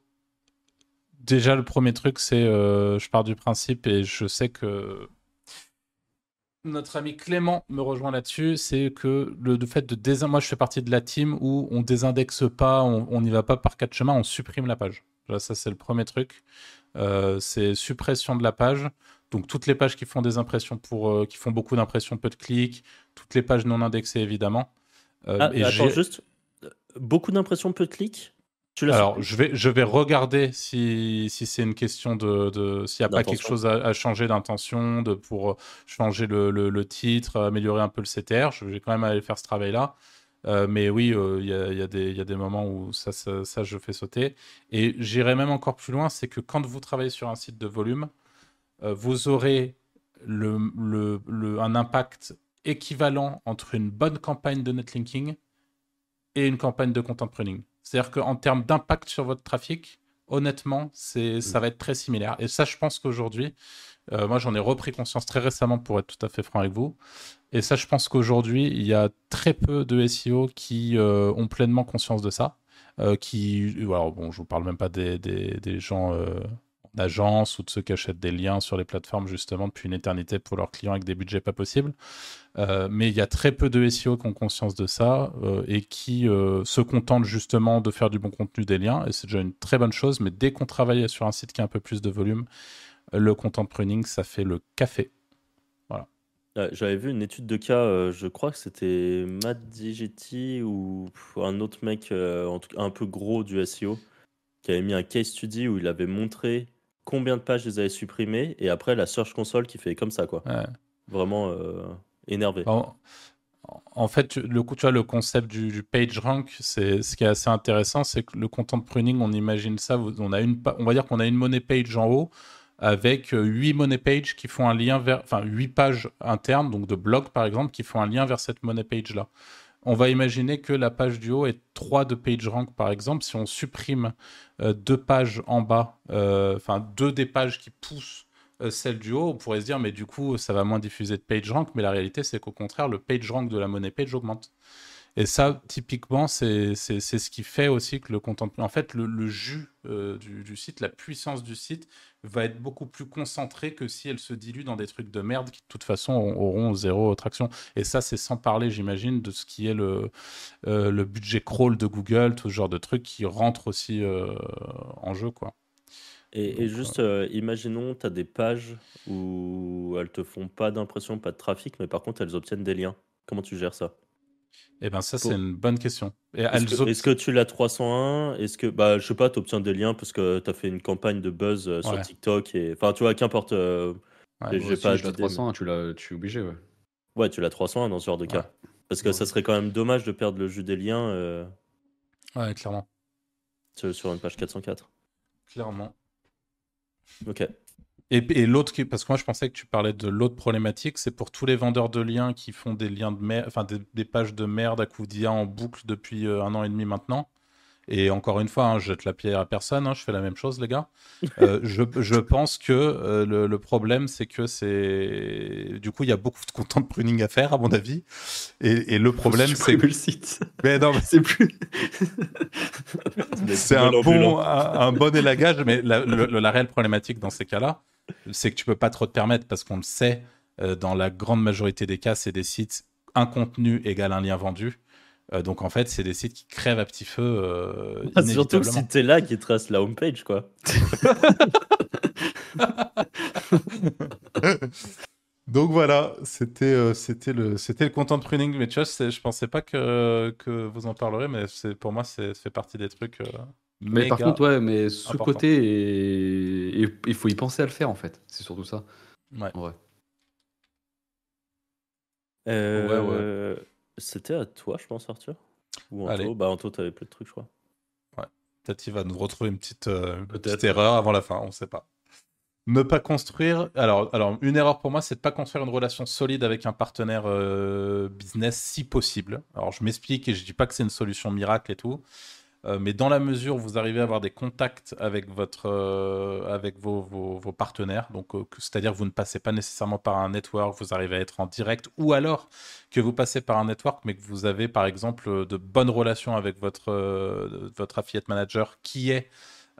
[SPEAKER 1] déjà le premier truc, c'est je pars du principe et je sais que notre ami Clément me rejoint là-dessus, c'est que le, fait de désindex... Moi, je fais partie de la team où on désindexe pas, on n'y va pas par quatre chemins, on supprime la page. ça, c'est le premier truc. Euh, c'est suppression de la page. Donc, toutes les pages qui font des impressions pour, euh, qui font beaucoup d'impressions, peu de clics, toutes les pages non indexées, évidemment.
[SPEAKER 3] Euh, ah, et attends, juste, beaucoup d'impressions, peu de clics
[SPEAKER 1] alors, je vais, je vais regarder si, si c'est une question de. de S'il n'y a pas quelque chose à, changer d'intention, de, pour euh, changer le, le, titre, améliorer un peu le CTR. Je vais quand même aller faire ce travail-là. Euh, mais oui, euh, il y, a, y, a y, a, des moments où ça, ça, ça je fais sauter. Et j'irai même encore plus loin c'est que quand vous travaillez sur un site de volume, vous aurez le, le, un impact équivalent entre une bonne campagne de netlinking et une campagne de content pruning. C'est-à-dire qu'en termes d'impact sur votre trafic, honnêtement, c'est, ça mm. va être très similaire. Et ça, je pense qu'aujourd'hui, euh, moi, j'en ai repris conscience très récemment pour être tout à fait franc avec vous. Et ça, je pense qu'aujourd'hui, il y a très peu de SEO qui euh, ont pleinement conscience de ça. Euh, qui, alors bon, je vous parle même pas des, des, des gens d'agence ou de ceux qui achètent des liens sur les plateformes justement depuis une éternité pour leurs clients avec des budgets pas possibles. Euh, mais il y a très peu de SEO qui ont conscience de ça euh, et qui euh, se contentent justement de faire du bon contenu des liens. Et c'est déjà une très bonne chose. Mais dès qu'on travaille sur un site qui a un peu plus de volume, le content pruning, ça fait le café. Voilà.
[SPEAKER 3] J'avais vu une étude de cas, je crois que c'était Matt Digiti ou un autre mec un peu gros du SEO qui avait mis un case study où il avait montré combien de pages ils avaient supprimées et après la Search Console qui fait comme ça quoi. Vraiment euh, énervé.
[SPEAKER 1] En, fait, le, tu vois, le concept du, page rank, c'est ce qui est assez intéressant, c'est que le content pruning, on imagine ça, on, a une, on va dire qu'on a une money page en haut avec 8 euh, money pages qui font un lien vers, enfin 8 pages internes, donc de blog par exemple, qui font un lien vers cette money page là on va imaginer que la page du haut est 3 de PageRank, par exemple. Si on supprime euh, deux pages en bas, euh, enfin deux des pages qui poussent euh, celle du haut, on pourrait se dire, mais du coup, ça va moins diffuser de PageRank. Mais la réalité, c'est qu'au contraire, le PageRank de la monnaie page augmente. Et ça, typiquement, c'est ce qui fait aussi que le content. En fait, le, jus euh, du, site, la puissance du site va être beaucoup plus concentrée que si elle se dilue dans des trucs de merde qui, de toute façon, auront zéro traction. Et ça, c'est sans parler, j'imagine, de ce qui est le, euh, le budget crawl de Google, tout ce genre de trucs qui rentrent aussi euh, en jeu, quoi.
[SPEAKER 3] Et, juste, imaginons, tu as des pages où elles te font pas d'impression, pas de trafic, mais par contre, elles obtiennent des liens. Comment tu gères ça?
[SPEAKER 1] Eh ben ça, c'est une bonne question.
[SPEAKER 3] Est-ce que, tu l'as 301 Est-ce que, bah, je sais pas, tu obtiens des liens parce que tu as fait une campagne de buzz euh, sur TikTok et, enfin, tu vois, qu'importe. Euh,
[SPEAKER 2] j'ai pas. 301, tu l'as, tu es obligé, ouais.
[SPEAKER 3] Ouais, tu l'as 301 dans ce genre de cas. Parce que ça serait quand même dommage de perdre le jus des liens. Euh,
[SPEAKER 1] ouais, clairement.
[SPEAKER 3] Sur une page 404.
[SPEAKER 1] Clairement.
[SPEAKER 3] Ok.
[SPEAKER 1] Et, l'autre, parce que moi je pensais que tu parlais de l'autre problématique, c'est pour tous les vendeurs de liens qui font des liens de merde, enfin des, pages de merde à coup d'IA en boucle depuis euh, un an et demi maintenant. Et encore une fois, hein, je jette la pierre à personne, hein, je fais la même chose, les gars. Euh, je, je, pense que euh, le, le, problème, c'est que c'est. Du coup, il y a beaucoup de content de pruning à faire, à mon avis. Et, et le problème, c'est
[SPEAKER 2] que. le site.
[SPEAKER 1] Mais non, mais c'est plus. c'est un bon, un, bon élagage, mais la, la réelle problématique dans ces cas-là, c'est que tu peux pas trop te permettre parce qu'on le sait, euh, dans la grande majorité des cas, c'est des sites un contenu égale un lien vendu. donc en fait, c'est des sites qui crèvent à petit feu.
[SPEAKER 3] Ah, surtout si t'es là qui trace la homepage, quoi.
[SPEAKER 1] Donc voilà, c'était euh, c'était le c'était le content pruning, mais tu vois, je pensais pas que, que vous en parlerez, mais c'est pour moi c'est fait partie des trucs. Euh,
[SPEAKER 2] mais par contre, ouais, mais ce côté, il faut y penser à le faire en fait. C'est surtout ça.
[SPEAKER 1] Ouais.
[SPEAKER 3] Euh, c'était à toi, je pense, Arthur. Ou Anto. Bah Anto, t'avais plus de trucs, je crois.
[SPEAKER 1] Ouais. Peut-être il va nous retrouver une petite, une petite erreur avant la fin, on sait pas. Ne pas construire. Alors, alors, une erreur pour moi, c'est de pas construire une relation solide avec un partenaire euh, business si possible. Alors, je m'explique et je dis pas que c'est une solution miracle et tout. Euh, mais dans la mesure où vous arrivez à avoir des contacts avec, votre, euh, avec vos, vos, partenaires, donc c'est-à-dire que vous ne passez pas nécessairement par un network, vous arrivez à être en direct, ou alors que vous passez par un network, mais que vous avez par exemple de bonnes relations avec votre, votre affiliate manager qui est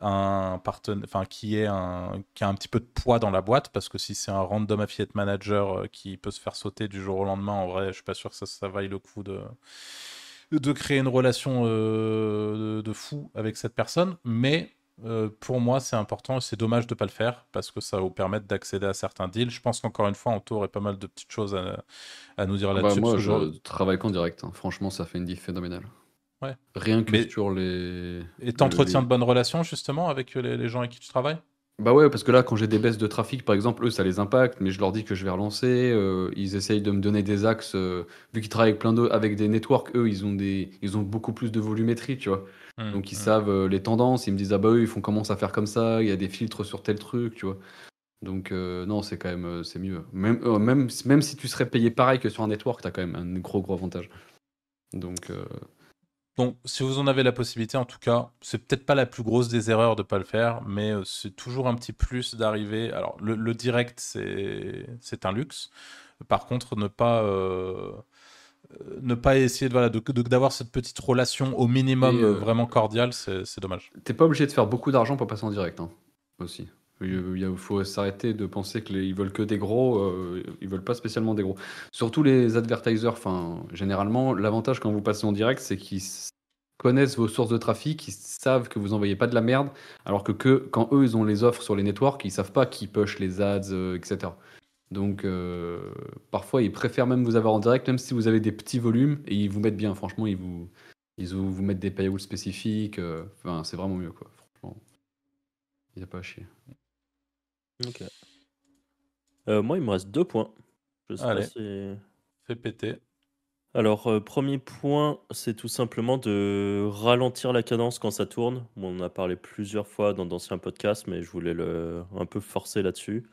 [SPEAKER 1] un partenaire, enfin qui est un, qui a un petit peu de poids dans la boîte, parce que si c'est un random affiliate manager euh, qui peut se faire sauter du jour au lendemain, en vrai, je suis pas sûr que ça vaille le coup de de créer une relation euh, de, fou avec cette personne, mais euh, pour moi, c'est important et c'est dommage de ne pas le faire parce que ça va vous permettre d'accéder à certains deals. Je pense qu'encore une fois, on aurait pas mal de petites choses à, nous dire bah, là-dessus.
[SPEAKER 2] moi, je travaille qu'en direct. Hein. Franchement, ça fait une diff phénoménale. Rien que sur les.
[SPEAKER 1] Et t'entretiens de bonnes relations justement avec les, gens avec qui tu travailles?
[SPEAKER 2] Bah ouais, parce que là, quand j'ai des baisses de trafic, par exemple, eux, ça les impacte, mais je leur dis que je vais relancer. Euh, ils essayent de me donner des axes. Euh, vu qu'ils travaillent avec plein de, avec des networks, eux, ils ont, des, ils ont beaucoup plus de volumétrie, tu vois. Mmh, Donc ils mmh. savent euh, les tendances. Ils me disent, ah bah eux, ils font commence à faire comme ça. Il y a des filtres sur tel truc, tu vois. Donc non, c'est quand même c'est mieux. Même, même, même si tu serais payé pareil que sur un network, tu as quand même un gros gros avantage. Donc
[SPEAKER 1] donc, si vous en avez la possibilité, en tout cas, c'est peut-être pas la plus grosse des erreurs de ne pas le faire, mais euh, c'est toujours un petit plus d'arriver. Alors, le, direct, c'est un luxe. Par contre, ne pas, euh, ne pas essayer d'avoir de, d'avoir cette petite relation au minimum euh, vraiment cordiale, c'est dommage.
[SPEAKER 2] T'es pas obligé de faire beaucoup d'argent pour passer en direct, hein, aussi. Il faut s'arrêter de penser qu'ils veulent que des gros, euh, ils veulent pas spécialement des gros. Surtout les advertisers, enfin, généralement, l'avantage quand vous passez en direct, c'est qu'ils connaissent vos sources de trafic, ils savent que vous envoyez pas de la merde, alors que, que quand eux, ils ont les offres sur les networks, ils savent pas qui push les ads, euh, etc. Donc, euh, parfois, ils préfèrent même vous avoir en direct, même si vous avez des petits volumes, et ils vous mettent bien. Franchement, ils vous, ils vous mettent des payouts spécifiques. Enfin, c'est vraiment mieux, quoi. Franchement, il n'y a pas à chier.
[SPEAKER 3] Ok. Euh, moi, il me reste deux points. Je sais
[SPEAKER 1] pas si... Fais péter.
[SPEAKER 3] Alors, euh, premier point, c'est tout simplement de ralentir la cadence quand ça tourne. on en a parlé plusieurs fois dans d'anciens podcasts, mais je voulais le, un peu forcer là-dessus.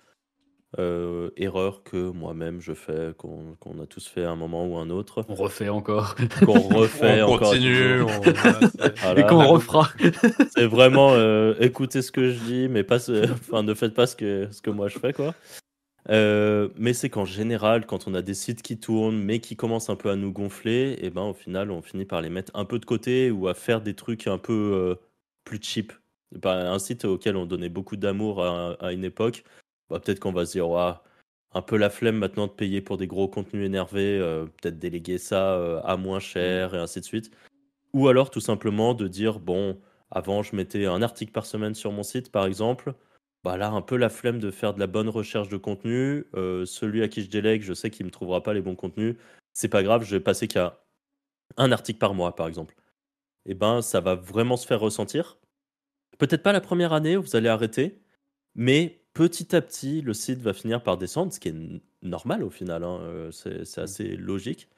[SPEAKER 3] Euh, erreur que moi-même je fais, qu'on a tous fait à un moment ou un autre.
[SPEAKER 2] On refait encore.
[SPEAKER 3] Qu'on refait
[SPEAKER 1] on
[SPEAKER 3] encore.
[SPEAKER 1] Continue.
[SPEAKER 2] Et qu'on refera.
[SPEAKER 3] C'est vraiment euh, écoutez ce que je dis, mais pas, enfin ne faites pas ce que ce que moi je fais quoi. Euh, mais c'est qu'en général, quand on a des sites qui tournent, mais qui commencent un peu à nous gonfler, et eh ben au final, on finit par les mettre un peu de côté ou à faire des trucs un peu plus cheap. Un site auquel on donnait beaucoup d'amour à, à, une époque, bah, peut-être qu'on va se dire, un peu la flemme maintenant de payer pour des gros contenus énervés, euh, peut-être déléguer ça euh, à moins cher et ainsi de suite. Ou alors tout simplement de dire, bon, avant je mettais un article par semaine sur mon site par exemple, bah là un peu la flemme de faire de la bonne recherche de contenu, euh, celui à qui je délègue, je sais qu'il ne me trouvera pas les bons contenus, c'est pas grave, je vais passer qu'à un article par mois par exemple. Et eh ben ça va vraiment se faire ressentir. Peut-être pas la première année où vous allez arrêter, mais petit à petit, le site va finir par descendre, ce qui est normal au final, hein, euh, c'est mmh. assez logique.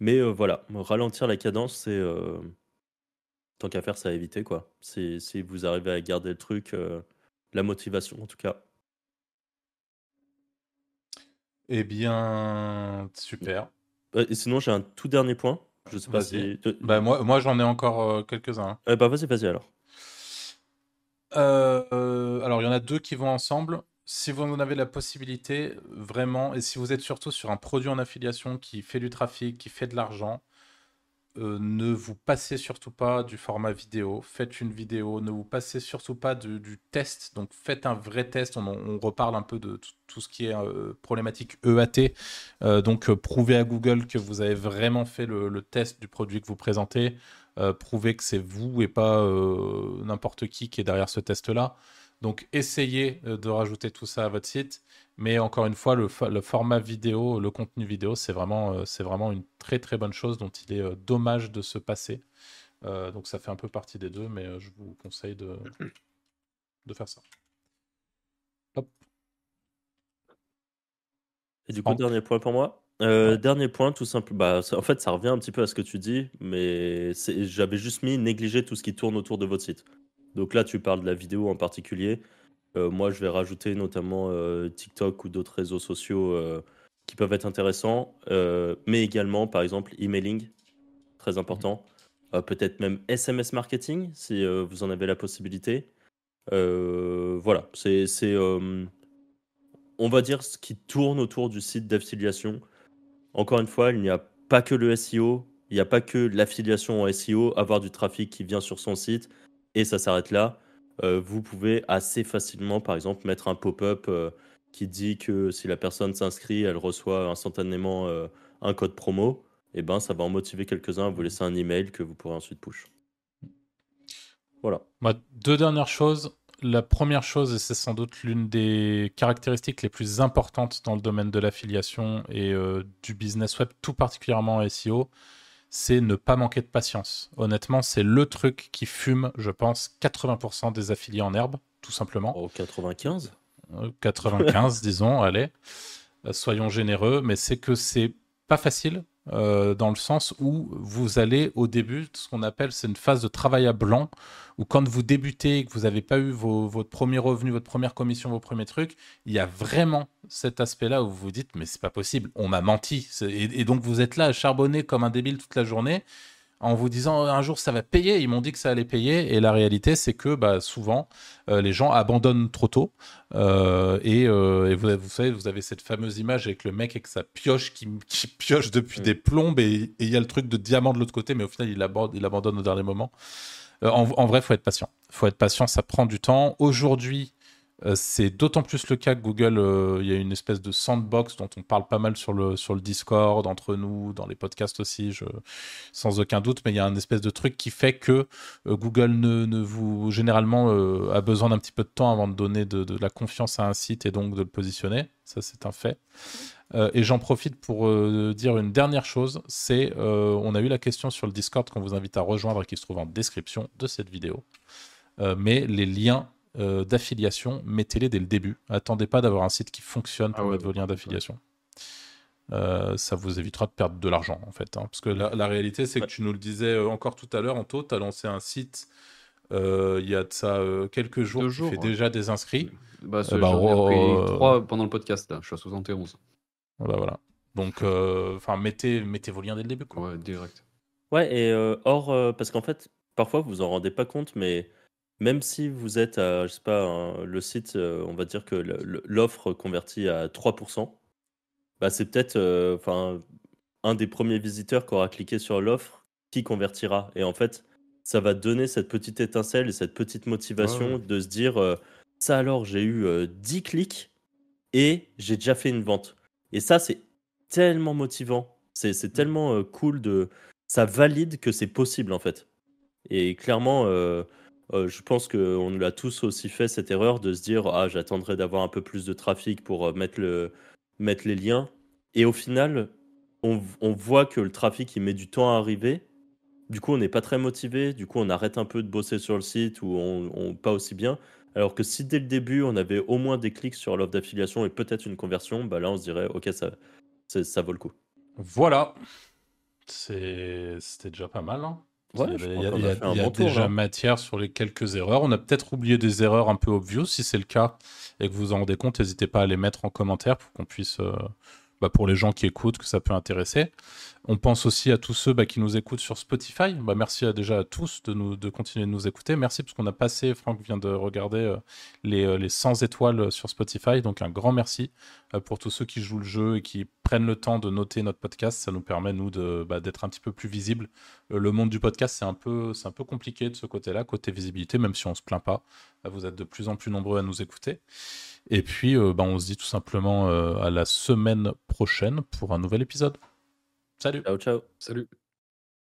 [SPEAKER 3] Mais euh, voilà, ralentir la cadence, c'est euh, tant qu'à faire, ça à éviter quoi. Si, si vous arrivez à garder le truc, la motivation en tout cas.
[SPEAKER 1] Eh bien, super.
[SPEAKER 3] Et sinon, j'ai un tout dernier point. Je sais pas si.
[SPEAKER 1] Bah, moi, moi j'en ai encore quelques-uns. Hein.
[SPEAKER 3] Eh bah, vas-y, vas-y alors.
[SPEAKER 1] Euh, alors, il y en a deux qui vont ensemble. Si vous en avez la possibilité, vraiment, et si vous êtes surtout sur un produit en affiliation qui fait du trafic, qui fait de l'argent, euh, ne vous passez surtout pas du format vidéo. Faites une vidéo. Ne vous passez surtout pas du test. Donc faites un vrai test. On, reparle un peu de tout, ce qui est euh, problématique EAT. Donc prouvez à Google que vous avez vraiment fait le, test du produit que vous présentez. Prouvez que c'est vous et pas n'importe qui qui est derrière ce test-là. Donc essayez de rajouter tout ça à votre site. Mais encore une fois, le, format vidéo, le contenu vidéo, c'est vraiment, euh, c'est vraiment une très très bonne chose dont il est euh, dommage de se passer. Euh, donc ça fait un peu partie des deux, mais je vous conseille de, de faire ça.
[SPEAKER 3] Hop. Et du coup, dernier point pour moi. Dernier point, tout simple. Bah, en fait, ça revient un petit peu à ce que tu dis, mais j'avais juste mis négliger tout ce qui tourne autour de votre site. Donc là, tu parles de la vidéo en particulier. Euh, moi, je vais rajouter notamment euh, TikTok ou d'autres réseaux sociaux euh, qui peuvent être intéressants, mais également, par exemple, emailing, très important. Peut-être même SMS marketing, si vous en avez la possibilité. voilà, c'est, on va dire, ce qui tourne autour du site d'affiliation. Encore une fois, il n'y a pas que le SEO, il n'y a pas que l'affiliation en SEO, avoir du trafic qui vient sur son site, et ça s'arrête là. Euh, vous pouvez assez facilement, par exemple, mettre un pop-up euh, qui dit que si la personne s'inscrit, elle reçoit instantanément euh, un code promo. Et eh ben, ça va en motiver quelques-uns à vous laisser un email que vous pourrez ensuite push. Voilà.
[SPEAKER 1] deux dernières choses. La première chose, et c'est sans doute l'une des caractéristiques les plus importantes dans le domaine de l'affiliation et du business web, tout particulièrement SEO, c'est ne pas manquer de patience. Honnêtement, c'est le truc qui fume, je pense, 80% des affiliés en herbe, tout simplement.
[SPEAKER 3] Oh, 95
[SPEAKER 1] 95, disons, allez. Euh, soyons généreux, mais c'est que c'est pas facile euh, dans le sens où vous allez au début, ce qu'on appelle, c'est une phase de travail à blanc, où quand vous débutez et que vous n'avez pas eu votre premier revenu, votre première commission, vos premiers trucs, il y a vraiment cet aspect-là où vous vous dites, mais c'est pas possible, on m'a menti. Et, et, donc vous êtes là à charbonner comme un débile toute la journée en vous disant un jour ça va payer. Ils m'ont dit que ça allait payer et la réalité c'est que bah, souvent euh, les gens abandonnent trop tôt euh, et, euh, vous, savez vous avez cette fameuse image avec le mec avec sa pioche qui, pioche depuis mm. des plombes et il y a le truc de diamant de l'autre côté mais au final il abandonne au dernier moment. En, en, vrai, faut être patient. Faut être patient, ça prend du temps. Aujourd'hui, euh, c'est d'autant plus le cas que Google, euh, il y a une espèce de sandbox dont on parle pas mal sur le, sur le Discord, entre nous, dans les podcasts aussi, sans aucun doute, mais il y a un espèce de truc qui fait que euh, Google ne, ne, vous, généralement, a besoin d'un petit peu de temps avant de donner de, de, la confiance à un site et donc de le positionner. Ça, c'est un fait. Et j'en profite pour dire une dernière chose, c'est, on a eu la question sur le Discord qu'on vous invite à rejoindre et qui se trouve en description de cette vidéo. mais les liens euh, d'affiliation, mettez-les dès le début. Attendez pas d'avoir un site qui fonctionne pour ah mettre vos liens d'affiliation. Euh, ça vous évitera de perdre de l'argent en fait. Hein. parce que la, réalité, c'est que tu nous le disais euh, encore tout à l'heure, Anto, tu as lancé un site il y a de ça quelques jours, jours tu fais déjà des inscrits.
[SPEAKER 2] Bah, bah trois pendant le podcast, là. je suis à 71.
[SPEAKER 1] Bah, voilà. Donc, enfin, mettez, mettez vos liens dès le début.
[SPEAKER 2] Quoi. Ouais, direct.
[SPEAKER 3] Ouais, et or, parce qu'en fait, parfois vous en rendez pas compte, mais même si vous êtes à, je sais pas, le site, euh, on va dire que l'offre convertit à 3%, bah c'est peut-être euh, enfin un des premiers visiteurs qui aura cliqué sur l'offre qui convertira. Et en fait, ça va donner cette petite étincelle et cette petite motivation de se dire euh, ça alors, j'ai eu 10 clics et j'ai déjà fait une vente. Et ça, c'est tellement motivant. C'est mmh. tellement cool de. Ça valide que c'est possible en fait. Et clairement, euh, je pense qu'on nous l'a tous aussi fait cette erreur de se dire ah j'attendrai d'avoir un peu plus de trafic pour mettre, le, mettre les liens. Et au final, on, on, voit que le trafic il met du temps à arriver. Du coup, on n'est pas très motivé. Du coup, on arrête un peu de bosser sur le site ou on, on pas aussi bien. Alors que si dès le début on avait au moins des clics sur l'offre d'affiliation et peut-être une conversion, bah là on se dirait ok ça, ça vaut le coup.
[SPEAKER 1] Voilà, c'était déjà pas mal. Hein il y a, déjà matière sur les quelques erreurs. On a peut-être oublié des erreurs un peu obvious. Si c'est le cas et que vous vous en rendez compte, n'hésitez pas à les mettre en commentaire pour qu'on puisse, euh, bah, pour les gens qui écoutent, que ça peut intéresser. On pense aussi à tous ceux bah, qui nous écoutent sur Spotify. Bah, merci déjà à tous de, continuer de nous écouter. Merci parce qu'on a passé, Franck vient de regarder euh, les, euh, les 100 étoiles sur Spotify. Donc un grand merci euh, pour tous ceux qui jouent le jeu et qui prennent le temps de noter notre podcast. Ça nous permet, nous, d'être un petit peu plus visible. le monde du podcast, c'est un, un peu compliqué de ce côté-là, côté visibilité, même si on ne se plaint pas. vous êtes de plus en plus nombreux à nous écouter. Et puis, bah, on se dit tout simplement à la semaine prochaine pour un nouvel épisode. Salut.
[SPEAKER 3] Ciao, ciao.
[SPEAKER 2] Salut.